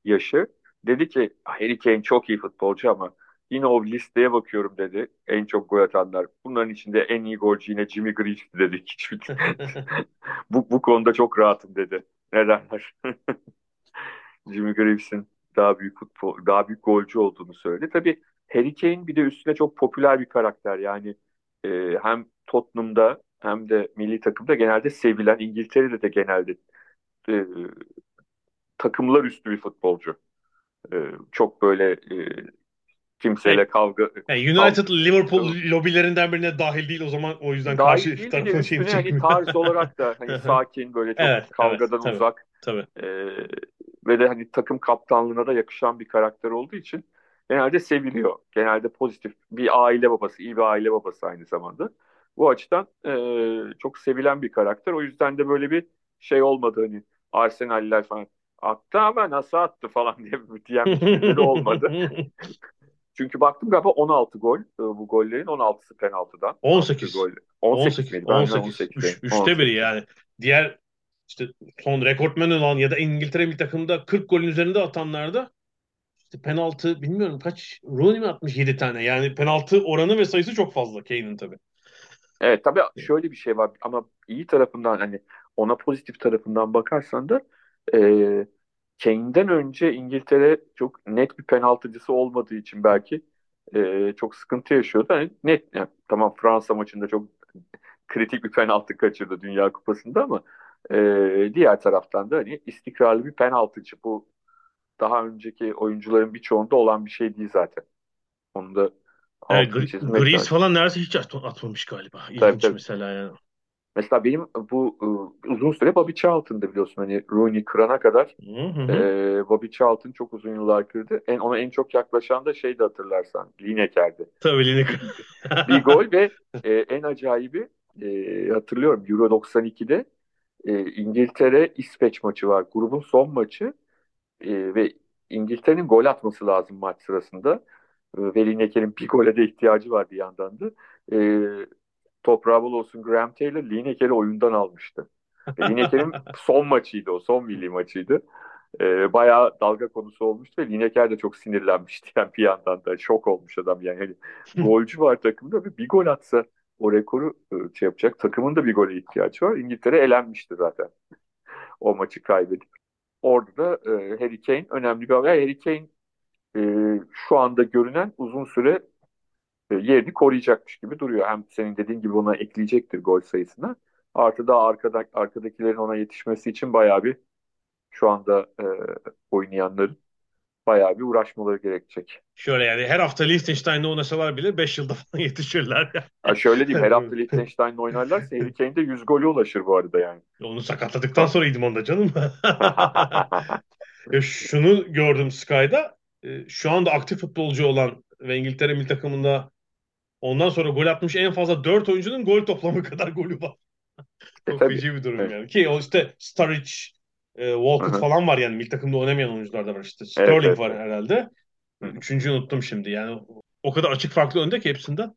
Speaker 3: yaşı. Dedi ki Harry Kane çok iyi futbolcu ama yine o listeye bakıyorum dedi. En çok gol atanlar. Bunların içinde en iyi golcü yine Jimmy Greaves dedi. Bu, bu konuda çok rahatım dedi. Ne derler? Jimmy Greaves'in daha büyük futbol, daha büyük golcü olduğunu söyledi. Tabii Harry Kane bir de üstüne çok popüler bir karakter. Yani e, hem Tottenham'da hem de milli takımda genelde sevilen, İngiltere'de de genelde e, takımlar üstü bir futbolcu. E, çok böyle e, kimseyle kavga
Speaker 2: Yani United Liverpool lobilerinden birine dahil değil o zaman o yüzden
Speaker 3: dahil
Speaker 2: karşı
Speaker 3: değil de
Speaker 2: tarafın şeyini
Speaker 3: hani
Speaker 2: çekmiyor.
Speaker 3: tarz olarak da hani sakin böyle çok
Speaker 2: Evet,
Speaker 3: kavgadan
Speaker 2: evet,
Speaker 3: uzak
Speaker 2: Tabii.
Speaker 3: e, ve de hani takım kaptanlığına da yakışan bir karakter olduğu için genelde seviliyor. Genelde pozitif bir aile babası, iyi bir aile babası aynı zamanda. Bu açıdan e, çok sevilen bir karakter. O yüzden de böyle bir şey olmadı hani Arsenal'ler falan attı ama nasıl attı falan diye diyen birileri olmadı. Çünkü baktım galiba 16 gol e, bu gollerin 16'sı penaltıdan.
Speaker 2: 18.
Speaker 3: Gol. 18,
Speaker 2: 18.
Speaker 3: miydi? Ben
Speaker 2: 18.
Speaker 3: 18.
Speaker 2: Üç,
Speaker 3: dedim.
Speaker 2: üçte
Speaker 3: 18.
Speaker 2: biri yani. Diğer işte son rekortmen olan ya da İngiltere milli takımda 40 golün üzerinde atanlarda işte penaltı bilmiyorum kaç Rooney mi atmış 7 tane. Yani penaltı oranı ve sayısı çok fazla Kane'in tabii.
Speaker 3: Evet tabii şöyle bir şey var ama iyi tarafından hani ona pozitif tarafından bakarsan da e, Kane'den önce İngiltere çok net bir penaltıcısı olmadığı için belki e, çok sıkıntı yaşıyordu. Hani net yani, tamam Fransa maçında çok kritik bir penaltı kaçırdı Dünya Kupası'nda ama e, diğer taraftan da hani istikrarlı bir penaltıcı. Bu daha önceki oyuncuların birçoğunda olan bir şey değil zaten. Onu da
Speaker 2: Evet,
Speaker 3: altını çizmek
Speaker 2: Grease
Speaker 3: lazım.
Speaker 2: falan neredeyse hiç at- atmamış galiba.
Speaker 3: Tabii,
Speaker 2: İlginç
Speaker 3: tabii.
Speaker 2: mesela yani.
Speaker 3: Mesela benim bu e, uzun süre Bobby Charlton'dı biliyorsun hani Rooney kırana kadar
Speaker 2: hı hı.
Speaker 3: e, Bobby Charlton çok uzun yıllar kırdı. En, ona en çok yaklaşan da şeydi hatırlarsan Lineker'di.
Speaker 2: Tabii Lineker.
Speaker 3: Bir gol ve e, en acayibi e, hatırlıyorum Euro 92'de e, İngiltere İsveç maçı var. Grubun son maçı e, ve İngiltere'nin gol atması lazım maç sırasında. E, ve Lineker'in bir gole de ihtiyacı var bir yandan da. E, toprağı bol olsun Graham Taylor Lineker'i oyundan almıştı. Ve Lineker'in son maçıydı o. Son milli maçıydı. E, bayağı dalga konusu olmuştu ve Lineker de çok sinirlenmişti yani bir yandan da. Şok olmuş adam yani. Hani golcü var takımda ve bir gol atsa o rekoru e, şey yapacak. Takımın da bir gole ihtiyacı var. İngiltere elenmişti zaten. O maçı kaybedip. Orada da e, Harry Kane önemli bir. Harry Kane e, şu anda görünen uzun süre e, yerini koruyacakmış gibi duruyor. Hem senin dediğin gibi ona ekleyecektir gol sayısına. Artı daha arkada, arkadakilerin ona yetişmesi için bayağı bir şu anda e, oynayanların bayağı bir uğraşmaları gerekecek.
Speaker 2: Şöyle yani her hafta Liechtenstein'le oynasalar bile 5 yılda falan yetişirler.
Speaker 3: Ha şöyle diyeyim her hafta Liechtenstein'le oynarlarsa Harry Kane de 100 golü ulaşır bu arada yani.
Speaker 2: Onu sakatladıktan sonra idmanda canım. ya şunu gördüm Sky'da. E, şu anda aktif futbolcu olan ve İngiltere milli takımında ondan sonra gol atmış en fazla 4 oyuncunun gol toplamı kadar golü var.
Speaker 3: E,
Speaker 2: Çok feci bir durum
Speaker 3: Evet.
Speaker 2: yani. Ki o işte Sturridge, e, Walcott
Speaker 3: hı.
Speaker 2: falan var yani milli takımda oynamayan oyuncular da var işte. Sterling
Speaker 3: evet,
Speaker 2: var
Speaker 3: evet.
Speaker 2: herhalde.
Speaker 3: Hı hı.
Speaker 2: Üçüncüyü unuttum şimdi yani. O kadar açık farklı önde ki hepsinden.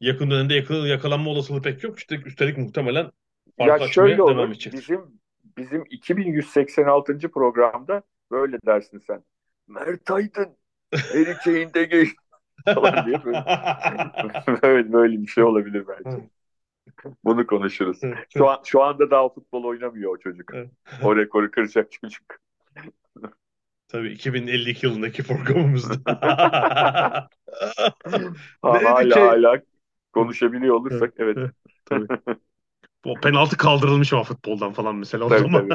Speaker 2: Yakın dönemde yakala- yakalanma olasılığı pek yok. İşte üstelik muhtemelen farkı
Speaker 3: Ya
Speaker 2: açmaya
Speaker 3: şöyle
Speaker 2: devam
Speaker 3: olur.
Speaker 2: edecek.
Speaker 3: Bizim bizim 2186. programda böyle dersin sen. Mert Aydın Harry Kane'de gay falan diye böyle, böyle, böyle bir şey olabilir bence. Bunu konuşuruz. Şu an şu anda daha futbol oynamıyor o çocuk. O rekoru kıracak çocuk.
Speaker 2: Tabii 2052 yılındaki programımızda.
Speaker 3: Hala
Speaker 2: ki?
Speaker 3: hala konuşabiliyor olursak evet.
Speaker 2: Tabii. O penaltı kaldırılmış ama futboldan falan mesela o
Speaker 3: Tabii,
Speaker 2: zaman.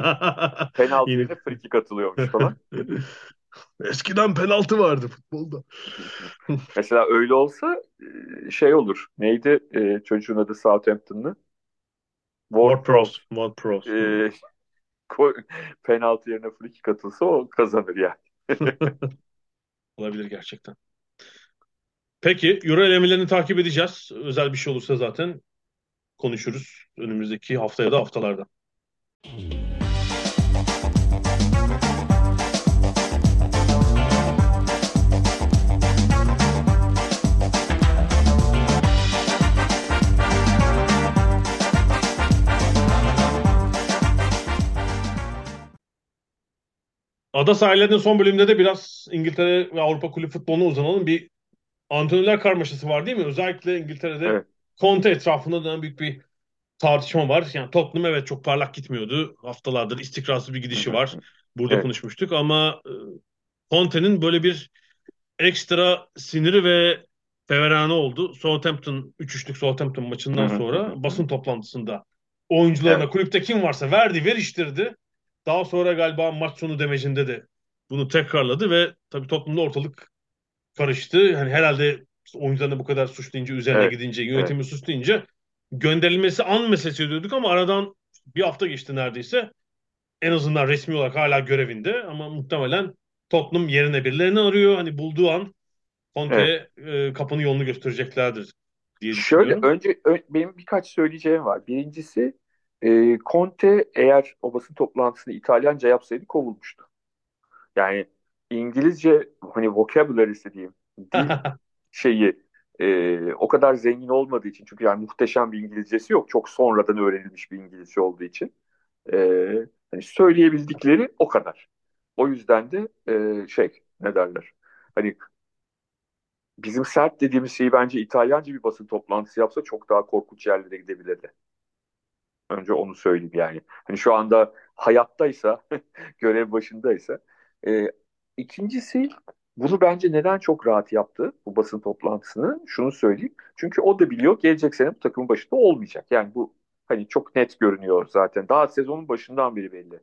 Speaker 3: Penaltı
Speaker 2: Yine-
Speaker 3: yerine friki katılıyormuş falan.
Speaker 2: Eskiden penaltı vardı futbolda.
Speaker 3: Mesela öyle olsa e, şey olur. Neydi e, çocuğun adı Southampton'lı?
Speaker 2: Ward-Prowse. Ward-Prowse.
Speaker 3: E, penaltı yerine friki katılsa o kazanır yani.
Speaker 2: Olabilir gerçekten. Peki Euro elemelerini takip edeceğiz. Özel bir şey olursa zaten konuşuruz önümüzdeki haftaya da haftalarda. Ada sahillerinin son bölümünde de biraz İngiltere ve Avrupa kulüp futboluna uzanalım. Bir antrenörler karmaşası var değil mi? Özellikle İngiltere'de
Speaker 3: Evet.
Speaker 2: Conte etrafında dönen büyük bir tartışma var. Yani Tottenham evet çok parlak gitmiyordu. Haftalardır istikrarsız bir gidişi var. Burada
Speaker 3: Evet.
Speaker 2: konuşmuştuk ama e, Conte'nin böyle bir ekstra siniri ve feveranı oldu. Southampton 3-3'lük Southampton maçından sonra basın toplantısında oyuncularına
Speaker 3: Evet.
Speaker 2: kulüpte kim varsa verdi, veriştirdi. Daha sonra galiba maç sonu demecinde de bunu tekrarladı ve tabii Tottenham'da ortalık karıştı. Yani herhalde oyuncularına bu kadar suçlayınca, üzerine
Speaker 3: Evet.
Speaker 2: gidince, yönetimi suçlayınca gönderilmesi an meselesi diyorduk ama aradan bir hafta geçti neredeyse. En azından resmi olarak hala görevinde ama muhtemelen Tottenham yerine birilerini arıyor. Hani bulduğu an Conte'ye e, kapının yolunu göstereceklerdir diye
Speaker 3: Şöyle önce ö- benim birkaç söyleyeceğim var. Birincisi e, Conte eğer o basın toplantısını İtalyanca yapsaydı kovulmuştu. Yani İngilizce hani vocabulary'si diyeyim dil şeyi e, o kadar zengin olmadığı için çünkü yani muhteşem bir İngilizcesi yok. Çok sonradan öğrenilmiş bir İngilizce olduğu için e, hani söyleyebildikleri o kadar. O yüzden de e, şey ne derler hani bizim sert dediğimiz şeyi bence İtalyanca bir basın toplantısı yapsa çok daha korkunç yerlere gidebilirdi. Önce onu söyleyeyim yani. Hani şu anda hayattaysa, görev başındaysa. E, ikincisi bunu bence neden çok rahat yaptı bu basın toplantısını? Şunu söyleyeyim. Çünkü o da biliyor gelecek sene bu takımın başında olmayacak. Yani bu hani çok net görünüyor zaten. Daha sezonun başından beri belli.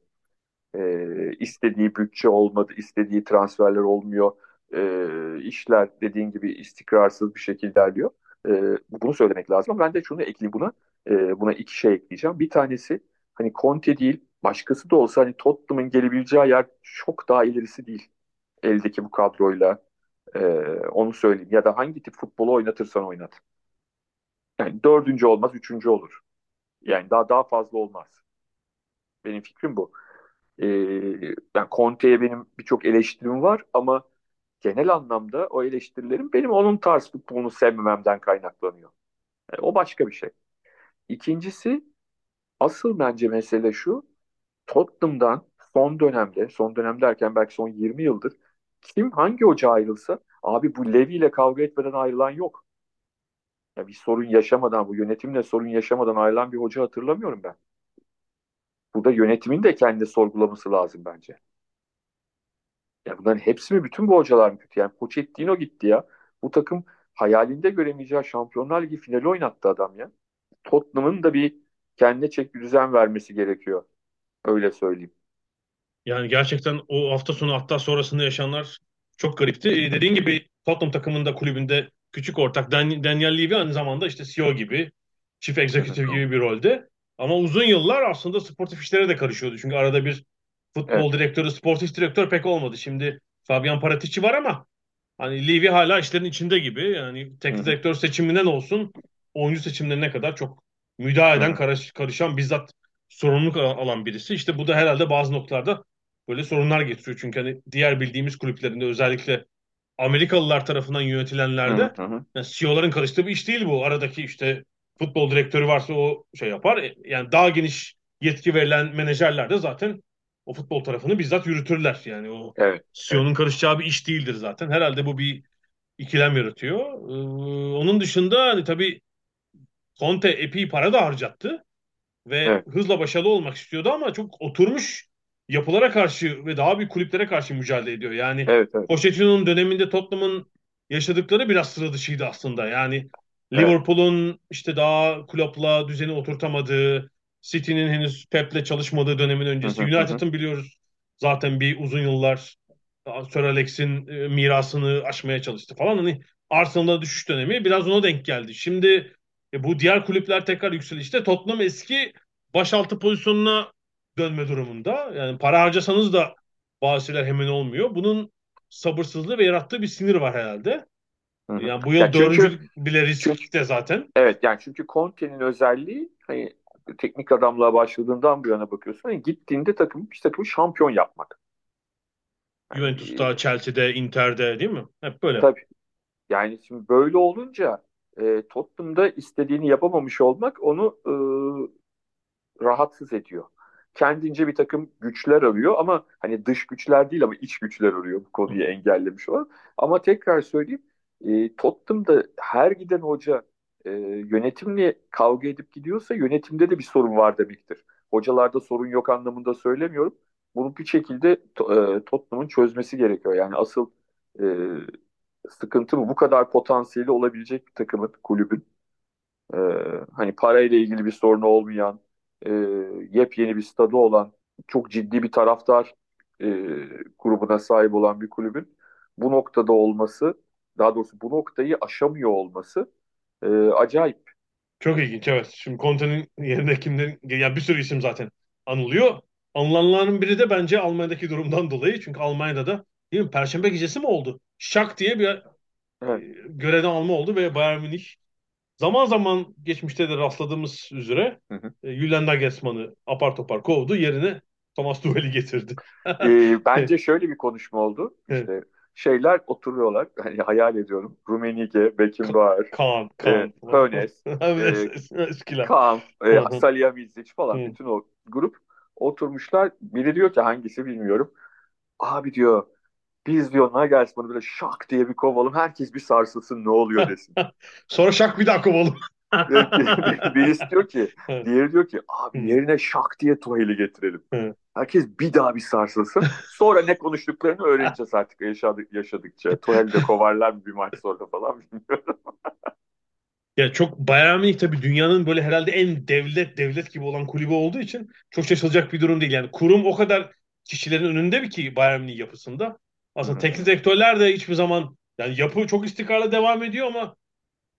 Speaker 3: E, istediği bütçe olmadı, istediği transferler olmuyor. E, işler dediğin gibi istikrarsız bir şekilde ilerliyor. E, bunu söylemek lazım ben de şunu ekleyeyim buna. E, buna iki şey ekleyeceğim. Bir tanesi hani Conte değil başkası da olsa hani Tottenham'ın gelebileceği yer çok daha ilerisi değil. Eldeki bu kadroyla e, onu söyleyeyim. Ya da hangi tip futbolu oynatırsan oynat. Yani dördüncü olmaz, üçüncü olur. Yani daha daha fazla olmaz. Benim fikrim bu. E, yani Conte'ye benim birçok eleştirim var ama genel anlamda o eleştirilerim benim onun tarz futbolunu sevmememden kaynaklanıyor. Yani o başka bir şey. İkincisi asıl bence mesele şu. Tottenham'dan son dönemde, son dönem derken belki son 20 yıldır kim hangi hoca ayrılsa abi bu Levy ile kavga etmeden ayrılan yok. Ya bir sorun yaşamadan, bu yönetimle sorun yaşamadan ayrılan bir hoca hatırlamıyorum ben. Burada yönetimin de kendini sorgulaması lazım bence. Ya bunların hepsi mi bütün bu hocalar mı kötü? Yani Pochettino gitti ya. Bu takım hayalinde göremeyeceği Şampiyonlar Ligi finali oynattı adam ya. Tottenham'ın da bir kendine çek bir düzen vermesi gerekiyor. Öyle söyleyeyim.
Speaker 2: Yani gerçekten o hafta sonu hatta sonrasında yaşananlar çok garipti. E, dediğin gibi Tottenham takımında kulübünde küçük ortak Dan Daniel Levy aynı zamanda işte CEO gibi, Chief Executive gibi bir rolde. Ama uzun yıllar aslında sportif işlere de karışıyordu. Çünkü arada bir futbol evet. direktörü, sportif direktör pek olmadı. Şimdi Fabian Paratici var ama hani Levy hala işlerin içinde gibi. Yani teknik direktör seçiminden olsun oyuncu seçimlerine kadar çok müdahale eden, karış, karışan bizzat sorumluluk alan birisi. İşte bu da herhalde bazı noktalarda böyle sorunlar getiriyor. Çünkü hani diğer bildiğimiz kulüplerinde özellikle Amerikalılar tarafından yönetilenlerde hı hı. Yani CEO'ların karıştığı bir iş değil bu. Aradaki işte futbol direktörü varsa o şey yapar. E, yani daha geniş yetki verilen menajerler de zaten o futbol tarafını bizzat yürütürler. Yani o evet, CEO'nun evet. karışacağı bir iş değildir zaten. Herhalde bu bir ikilem yaratıyor. Ee, onun dışında hani tabii Conte epey para da harcattı ve evet. hızla başarılı olmak istiyordu ama çok oturmuş yapılara karşı ve daha bir kulüplere karşı mücadele ediyor. Yani evet, evet. Pochettino'nun döneminde Tottenham'ın yaşadıkları biraz sıra dışıydı aslında. Yani evet. Liverpool'un işte daha Klopp'la düzeni oturtamadığı, City'nin henüz Pep'le çalışmadığı dönemin öncesi. United'ın biliyoruz zaten bir uzun yıllar Sir Alex'in e, mirasını aşmaya çalıştı falan. Hani Arsenal'da düşüş dönemi biraz ona denk geldi. Şimdi e, bu diğer kulüpler tekrar yükselişte. Tottenham eski başaltı pozisyonuna dönme durumunda. Yani para harcasanız da bazı şeyler hemen olmuyor. Bunun sabırsızlığı ve yarattığı bir sinir var herhalde. Hı-hı. Yani bu yıl yani dördüncü bile riskte zaten.
Speaker 3: Evet yani çünkü Conte'nin özelliği hani teknik adamlığa başladığından bu yana bakıyorsun. Hani gittiğinde takım bir takımı şampiyon yapmak.
Speaker 2: Yani, Juventus'ta, Chelsea'de, Inter'de değil mi? Hep böyle.
Speaker 3: Tabii. Yani şimdi böyle olunca e, Tottenham'da istediğini yapamamış olmak onu e, rahatsız ediyor. Kendince bir takım güçler arıyor ama hani dış güçler değil ama iç güçler arıyor bu konuyu engellemiş olan. Ama tekrar söyleyeyim e, Tottenham'da her giden hoca e, yönetimle kavga edip gidiyorsa yönetimde de bir sorun var demektir. Hocalarda sorun yok anlamında söylemiyorum. Bunu bir şekilde e, Tottenham'ın çözmesi gerekiyor. Yani asıl e, sıkıntı bu. Bu kadar potansiyeli olabilecek bir takımın, kulübün. E, hani parayla ilgili bir sorunu olmayan, e, yepyeni bir stadı olan, çok ciddi bir taraftar e, grubuna sahip olan bir kulübün bu noktada olması, daha doğrusu bu noktayı aşamıyor olması e, acayip.
Speaker 2: Çok ilginç evet. Şimdi Conte'nin yerine kimlerin, yani bir sürü isim zaten anılıyor. Anılanların biri de bence Almanya'daki durumdan dolayı. Çünkü Almanya'da da değil mi? Perşembe gecesi mi oldu? Şak diye bir evet. E, görevden alma oldu ve Bayern Münih zaman zaman geçmişte de rastladığımız üzere hı hı. E, Julian Nagelsmann'ı apar topar kovdu. Yerine Thomas Tuchel'i getirdi.
Speaker 3: e, bence şöyle bir konuşma oldu. İşte evet. şeyler oturuyorlar. Hani hayal ediyorum. Rumenige, Beckenbauer,
Speaker 2: Kaan, Kaan, e,
Speaker 3: Hönes, e, Kaan, e, Salihamidzic falan bütün o grup oturmuşlar. Biri diyor ki hangisi bilmiyorum. Abi diyor biz diyor Nagelsmann'ı böyle şak diye bir kovalım. Herkes bir sarsılsın ne oluyor desin.
Speaker 2: Sonra şak bir daha kovalım.
Speaker 3: Birisi diyor ki, diğeri diyor ki abi yerine şak diye Tuhel'i getirelim. Herkes bir daha bir sarsılsın. Sonra ne konuştuklarını öğreneceğiz artık yaşadık, yaşadıkça. Tuhel de kovarlar mı bir maç sonra falan bilmiyorum.
Speaker 2: Ya çok Bayern Münih tabii dünyanın böyle herhalde en devlet devlet gibi olan kulübü olduğu için çok şaşılacak bir durum değil. Yani kurum o kadar kişilerin önünde bir ki Bayern Münih yapısında. Aslında teknik direktörler de hiçbir zaman yani yapı çok istikrarlı devam ediyor ama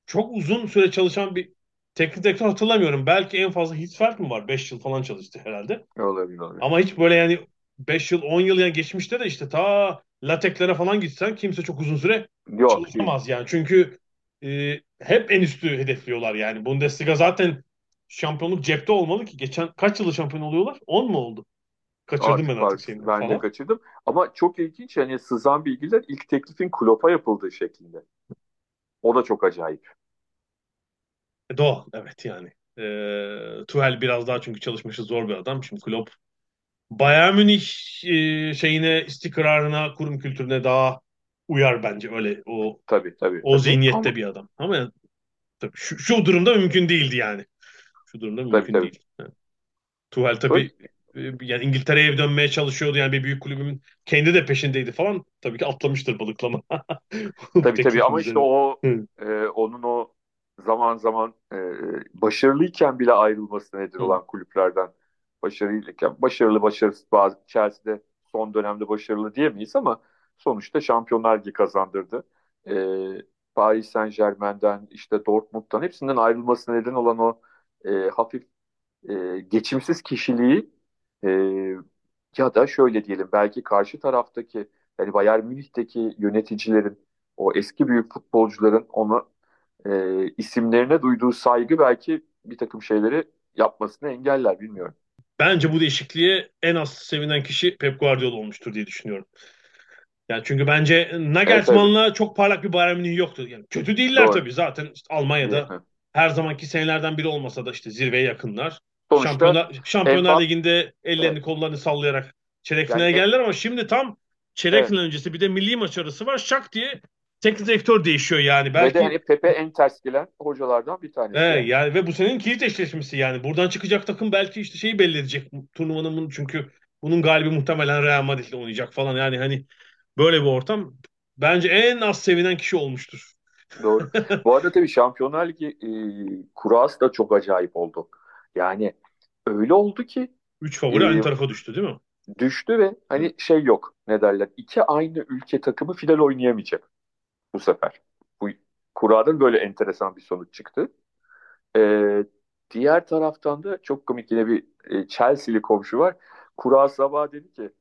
Speaker 2: çok uzun süre çalışan bir teknik direktör hatırlamıyorum. Belki en fazla Hitzfeld mi var? 5 yıl falan çalıştı herhalde.
Speaker 3: Olabilir, olabilir.
Speaker 2: Ama hiç böyle yani 5 yıl 10 yıl yani geçmişte de işte ta Lateklere falan gitsen kimse çok uzun süre Yok, çalışamaz değil. yani. Çünkü e, hep en üstü hedefliyorlar yani. Bundesliga zaten şampiyonluk cepte olmalı ki. Geçen kaç yılda şampiyon oluyorlar? 10 mu oldu? Kaçırdım artık ben artık şeyini.
Speaker 3: Ben falan. de kaçırdım. Ama çok ilginç hani sızan bilgiler ilk teklifin Klopp'a yapıldığı şeklinde. O da çok acayip.
Speaker 2: E, doğal evet yani. E, Tuhel biraz daha çünkü çalışması zor bir adam. Şimdi Klopp Bayern Münih e, şeyine istikrarına, kurum kültürüne daha uyar bence öyle o
Speaker 3: tabii, tabii,
Speaker 2: o tabii. zihniyette Ama... bir adam. Ama tabii şu, şu durumda mümkün değildi yani. Şu durumda mümkün tabii, tabii. değil. Yani. Tuhel tabii Öyle. Yani İngiltere'ye dönmeye çalışıyordu yani bir büyük kulübün kendi de peşindeydi falan. Tabii ki atlamıştır balıklama.
Speaker 3: tabii tabii ama işte o e, onun o zaman zaman e, başarılıyken bile ayrılması nedir Hı. olan kulüplerden başarılıyken başarılı başarısız bazı Chelsea'de son dönemde başarılı diyemeyiz ama sonuçta Şampiyonlar Ligi kazandırdı. E, Paris Saint Germain'den işte Dortmund'dan hepsinden ayrılması neden olan o e, hafif e, geçimsiz kişiliği e, ya da şöyle diyelim belki karşı taraftaki yani Bayern Münih'teki yöneticilerin o eski büyük futbolcuların onu e, isimlerine duyduğu saygı belki bir takım şeyleri yapmasını engeller bilmiyorum.
Speaker 2: Bence bu değişikliğe en az sevinen kişi Pep Guardiola olmuştur diye düşünüyorum. Yani çünkü bence Nagelsmann'la evet, çok parlak bir Bayern Münih yoktu. Yani kötü değiller Doğru. tabii zaten işte Almanya'da her zamanki senelerden biri olmasa da işte zirveye yakınlar. Sonuçta Şampiyonlar, Şampiyonlar Mbapp, Ligi'nde ellerini evet. kollarını sallayarak çeyrek finale yani, geldiler ama şimdi tam çeyrek evet. final öncesi bir de milli maç arası var. Şak diye teknik direktör değişiyor yani. Belki...
Speaker 3: Ve de hani Pepe en ters gelen hocalardan bir tanesi.
Speaker 2: Evet, yani. ve bu senin kilit eşleşmesi yani. Buradan çıkacak takım belki işte şeyi belli edecek turnuvanın çünkü bunun galibi muhtemelen Real Madrid'le oynayacak falan yani hani böyle bir ortam bence en az sevinen kişi olmuştur.
Speaker 3: Doğru. Bu arada tabii Şampiyonlar Ligi e, kurası da çok acayip oldu. Yani öyle oldu ki
Speaker 2: Üç favori e, aynı tarafa düştü değil mi?
Speaker 3: Düştü ve hani şey yok ne derler iki aynı ülke takımı final oynayamayacak bu sefer. Bu kuradan böyle enteresan bir sonuç çıktı. Ee, diğer taraftan da çok komik yine bir e, Chelsea'li komşu var. Kura sabah dedi ki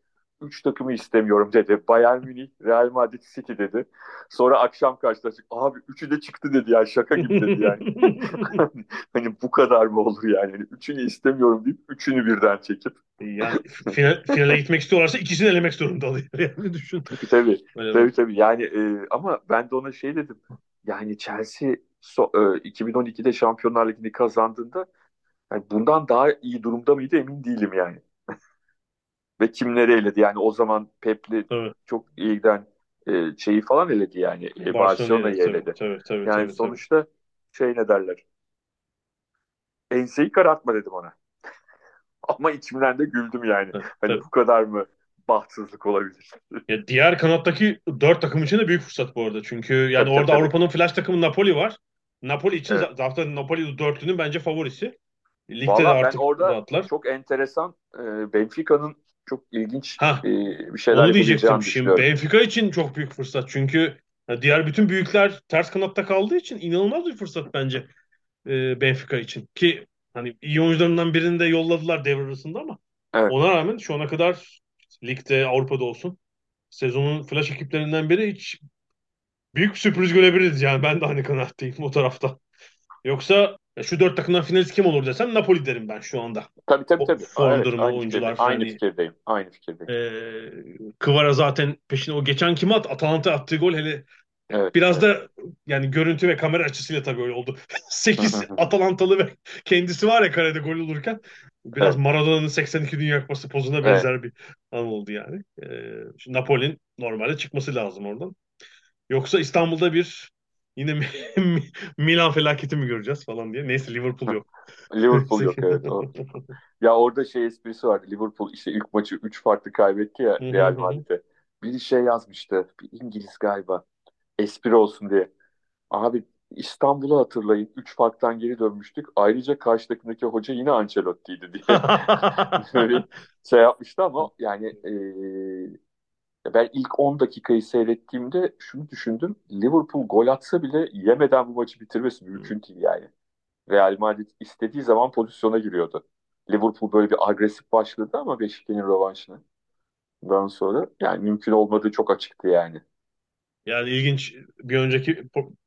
Speaker 3: üç takımı istemiyorum dedi. Bayern Münih, Real Madrid, City dedi. Sonra akşam karşılaştık. Abi üçü de çıktı dedi ya şaka gibi dedi yani. hani bu kadar mı olur yani? yani? Üçünü istemiyorum deyip üçünü birden çekip.
Speaker 2: Yani final, finale gitmek istiyorlarsa ikisini elemek zorunda oluyor. Yani düşün.
Speaker 3: Tabii tabii. Öyle tabii, tabii. Yani e, ama ben de ona şey dedim. Yani Chelsea so, e, 2012'de Şampiyonlar Ligi'ni kazandığında yani bundan daha iyi durumda mıydı emin değilim yani ve kimleri eledi. Yani o zaman Pep'li evet. çok iyi giden e, şeyi falan eledi yani. E, Barcelona'yı eledi. Tabii, tabii, yani tabii, sonuçta tabii. şey ne derler. Enseyi karartma dedim ona. Ama içimden de güldüm yani. Evet, hani tabii. bu kadar mı bahtsızlık olabilir?
Speaker 2: Ya diğer kanattaki dört takım için de büyük fırsat bu arada. Çünkü yani tabii, orada Avrupa'nın flash takımı Napoli var. Napoli için evet. zaten Napoli dörtlünün bence favorisi.
Speaker 3: Ligde Vallahi de artık ben orada rahatlar. çok enteresan e, Benfica'nın çok ilginç ha, e, bir şeyler
Speaker 2: onu diyecektim şimdi. Benfica için çok büyük fırsat. Çünkü diğer bütün büyükler ters kanatta kaldığı için inanılmaz bir fırsat bence e, Benfica için. Ki hani iyi oyuncularından birini de yolladılar devre arasında ama evet. ona rağmen şu ana kadar ligde Avrupa'da olsun sezonun flash ekiplerinden biri hiç büyük sürpriz görebiliriz yani ben de aynı kanaatteyim o tarafta. Yoksa ya şu dört takımdan finalist kim olur desem Napoli derim ben şu anda.
Speaker 3: Tabii tabii tabii.
Speaker 2: Form evet, durumu aynı oyuncular.
Speaker 3: Fikirdeyim. Aynı fikirdeyim. Aynı fikirdeyim.
Speaker 2: Ee, Kıvara zaten peşine o geçen kim at? Atalanta attığı gol hele Evet, Biraz evet. da yani görüntü ve kamera açısıyla tabii öyle oldu. 8 Atalantalı ve kendisi var ya karede gol olurken biraz evet. Maradona'nın 82 Dünya Kupası pozuna benzer evet. bir an oldu yani. Ee, Napoli'nin normalde çıkması lazım oradan. Yoksa İstanbul'da bir Yine Milan felaketi mi göreceğiz falan diye. Neyse Liverpool yok.
Speaker 3: Liverpool yok evet. O. Ya orada şey esprisi vardı. Liverpool işte ilk maçı 3 farklı kaybetti ya Real Madrid'e. Bir şey yazmıştı. Bir İngiliz galiba. Espri olsun diye. Abi İstanbul'u hatırlayın. 3 farktan geri dönmüştük. Ayrıca karşı takımdaki hoca yine Ancelotti'ydi diye. Böyle şey yapmıştı ama yani e, ben ilk 10 dakikayı seyrettiğimde şunu düşündüm. Liverpool gol atsa bile yemeden bu maçı bitirmesi mümkün değil yani. Real Madrid istediği zaman pozisyona giriyordu. Liverpool böyle bir agresif başladı ama Beşiktaş'ın rövanşını. Ondan sonra yani mümkün olmadığı çok açıktı yani.
Speaker 2: Yani ilginç bir önceki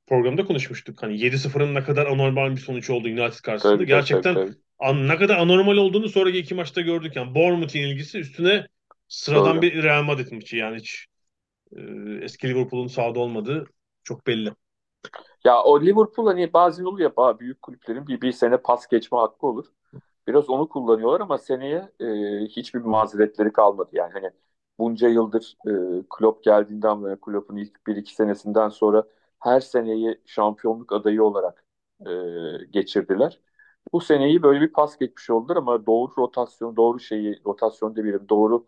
Speaker 2: programda konuşmuştuk. Hani 7-0'ın ne kadar anormal bir sonuç oldu United karşısında. Tabii, Gerçekten tabii, tabii. An, ne kadar anormal olduğunu sonraki iki maçta gördük. Yani Bournemouth'in ilgisi üstüne Sıradan Doğru. bir Real Madrid maçı yani hiç e, eski Liverpool'un sahada olmadığı çok belli.
Speaker 3: Ya o Liverpool hani bazen oluyor ya büyük kulüplerin bir, bir sene pas geçme hakkı olur. Biraz onu kullanıyorlar ama seneye e, hiçbir mazeretleri kalmadı. Yani hani bunca yıldır e, Klopp geldiğinden beri Klopp'un ilk bir iki senesinden sonra her seneyi şampiyonluk adayı olarak e, geçirdiler. Bu seneyi böyle bir pas geçmiş oldular ama doğru rotasyon, doğru şeyi, rotasyon demeyelim, doğru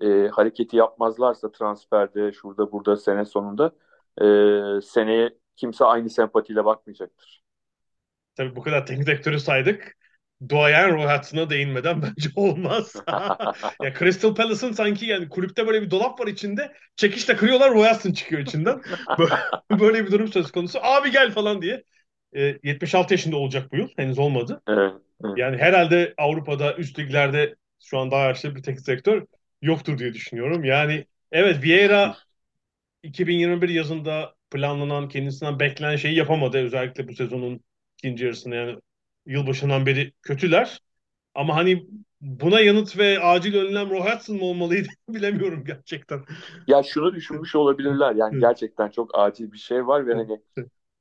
Speaker 3: e, hareketi yapmazlarsa transferde şurada burada sene sonunda e, seneye kimse aynı sempatiyle bakmayacaktır.
Speaker 2: Tabii bu kadar teknik direktörü saydık. duayen Roy Hudson'a değinmeden bence olmaz. ya Crystal Palace'ın sanki yani kulüpte böyle bir dolap var içinde. Çekişle kırıyorlar Roy Hudson çıkıyor içinden. böyle bir durum söz konusu. Abi gel falan diye. E, 76 yaşında olacak bu yıl. Henüz olmadı.
Speaker 3: Evet, evet.
Speaker 2: Yani herhalde Avrupa'da üst liglerde şu an daha yaşlı bir tek sektör yoktur diye düşünüyorum. Yani evet Vieira 2021 yazında planlanan kendisinden beklenen şeyi yapamadı. Özellikle bu sezonun ikinci yarısında yani yılbaşından beri kötüler. Ama hani buna yanıt ve acil önlem Roy Hudson mı olmalıydı bilemiyorum gerçekten.
Speaker 3: Ya şunu düşünmüş olabilirler. Yani gerçekten çok acil bir şey var ve hani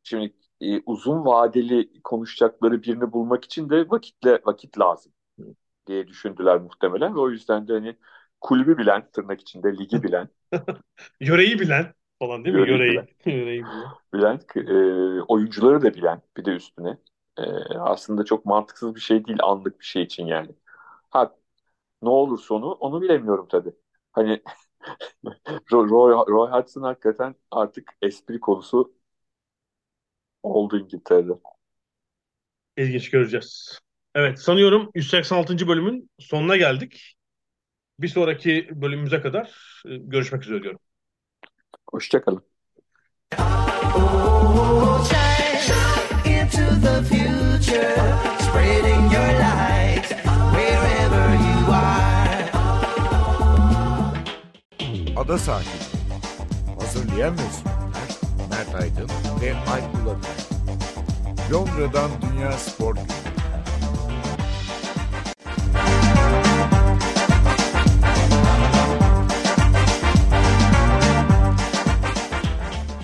Speaker 3: şimdi e, uzun vadeli konuşacakları birini bulmak için de vakitle vakit lazım diye düşündüler muhtemelen ve o yüzden de hani kulübü bilen tırnak içinde ligi bilen
Speaker 2: yöreyi bilen falan değil mi?
Speaker 3: Yöreyi
Speaker 2: Yöreyi.
Speaker 3: bilen.
Speaker 2: Yöreyi bilen.
Speaker 3: bilen e, oyuncuları da bilen bir de üstüne e, aslında çok mantıksız bir şey değil anlık bir şey için yani. Ha ne olur sonu onu bilemiyorum tabii. Hani Roy, Roy Hudson hakikaten artık espri konusu oldu İngiltere'de.
Speaker 2: İlginç göreceğiz. Evet sanıyorum 186. bölümün sonuna geldik. Bir sonraki bölümümüze kadar e, görüşmek üzere diyorum.
Speaker 3: Hoşçakalın.
Speaker 4: into the future, spreading your light wherever you are.
Speaker 1: Ada sahilleri. Hazırlayan ve sunanlar Mert Aydın ve Alp Ulagay. Londra'dan Dünya Spor Günü.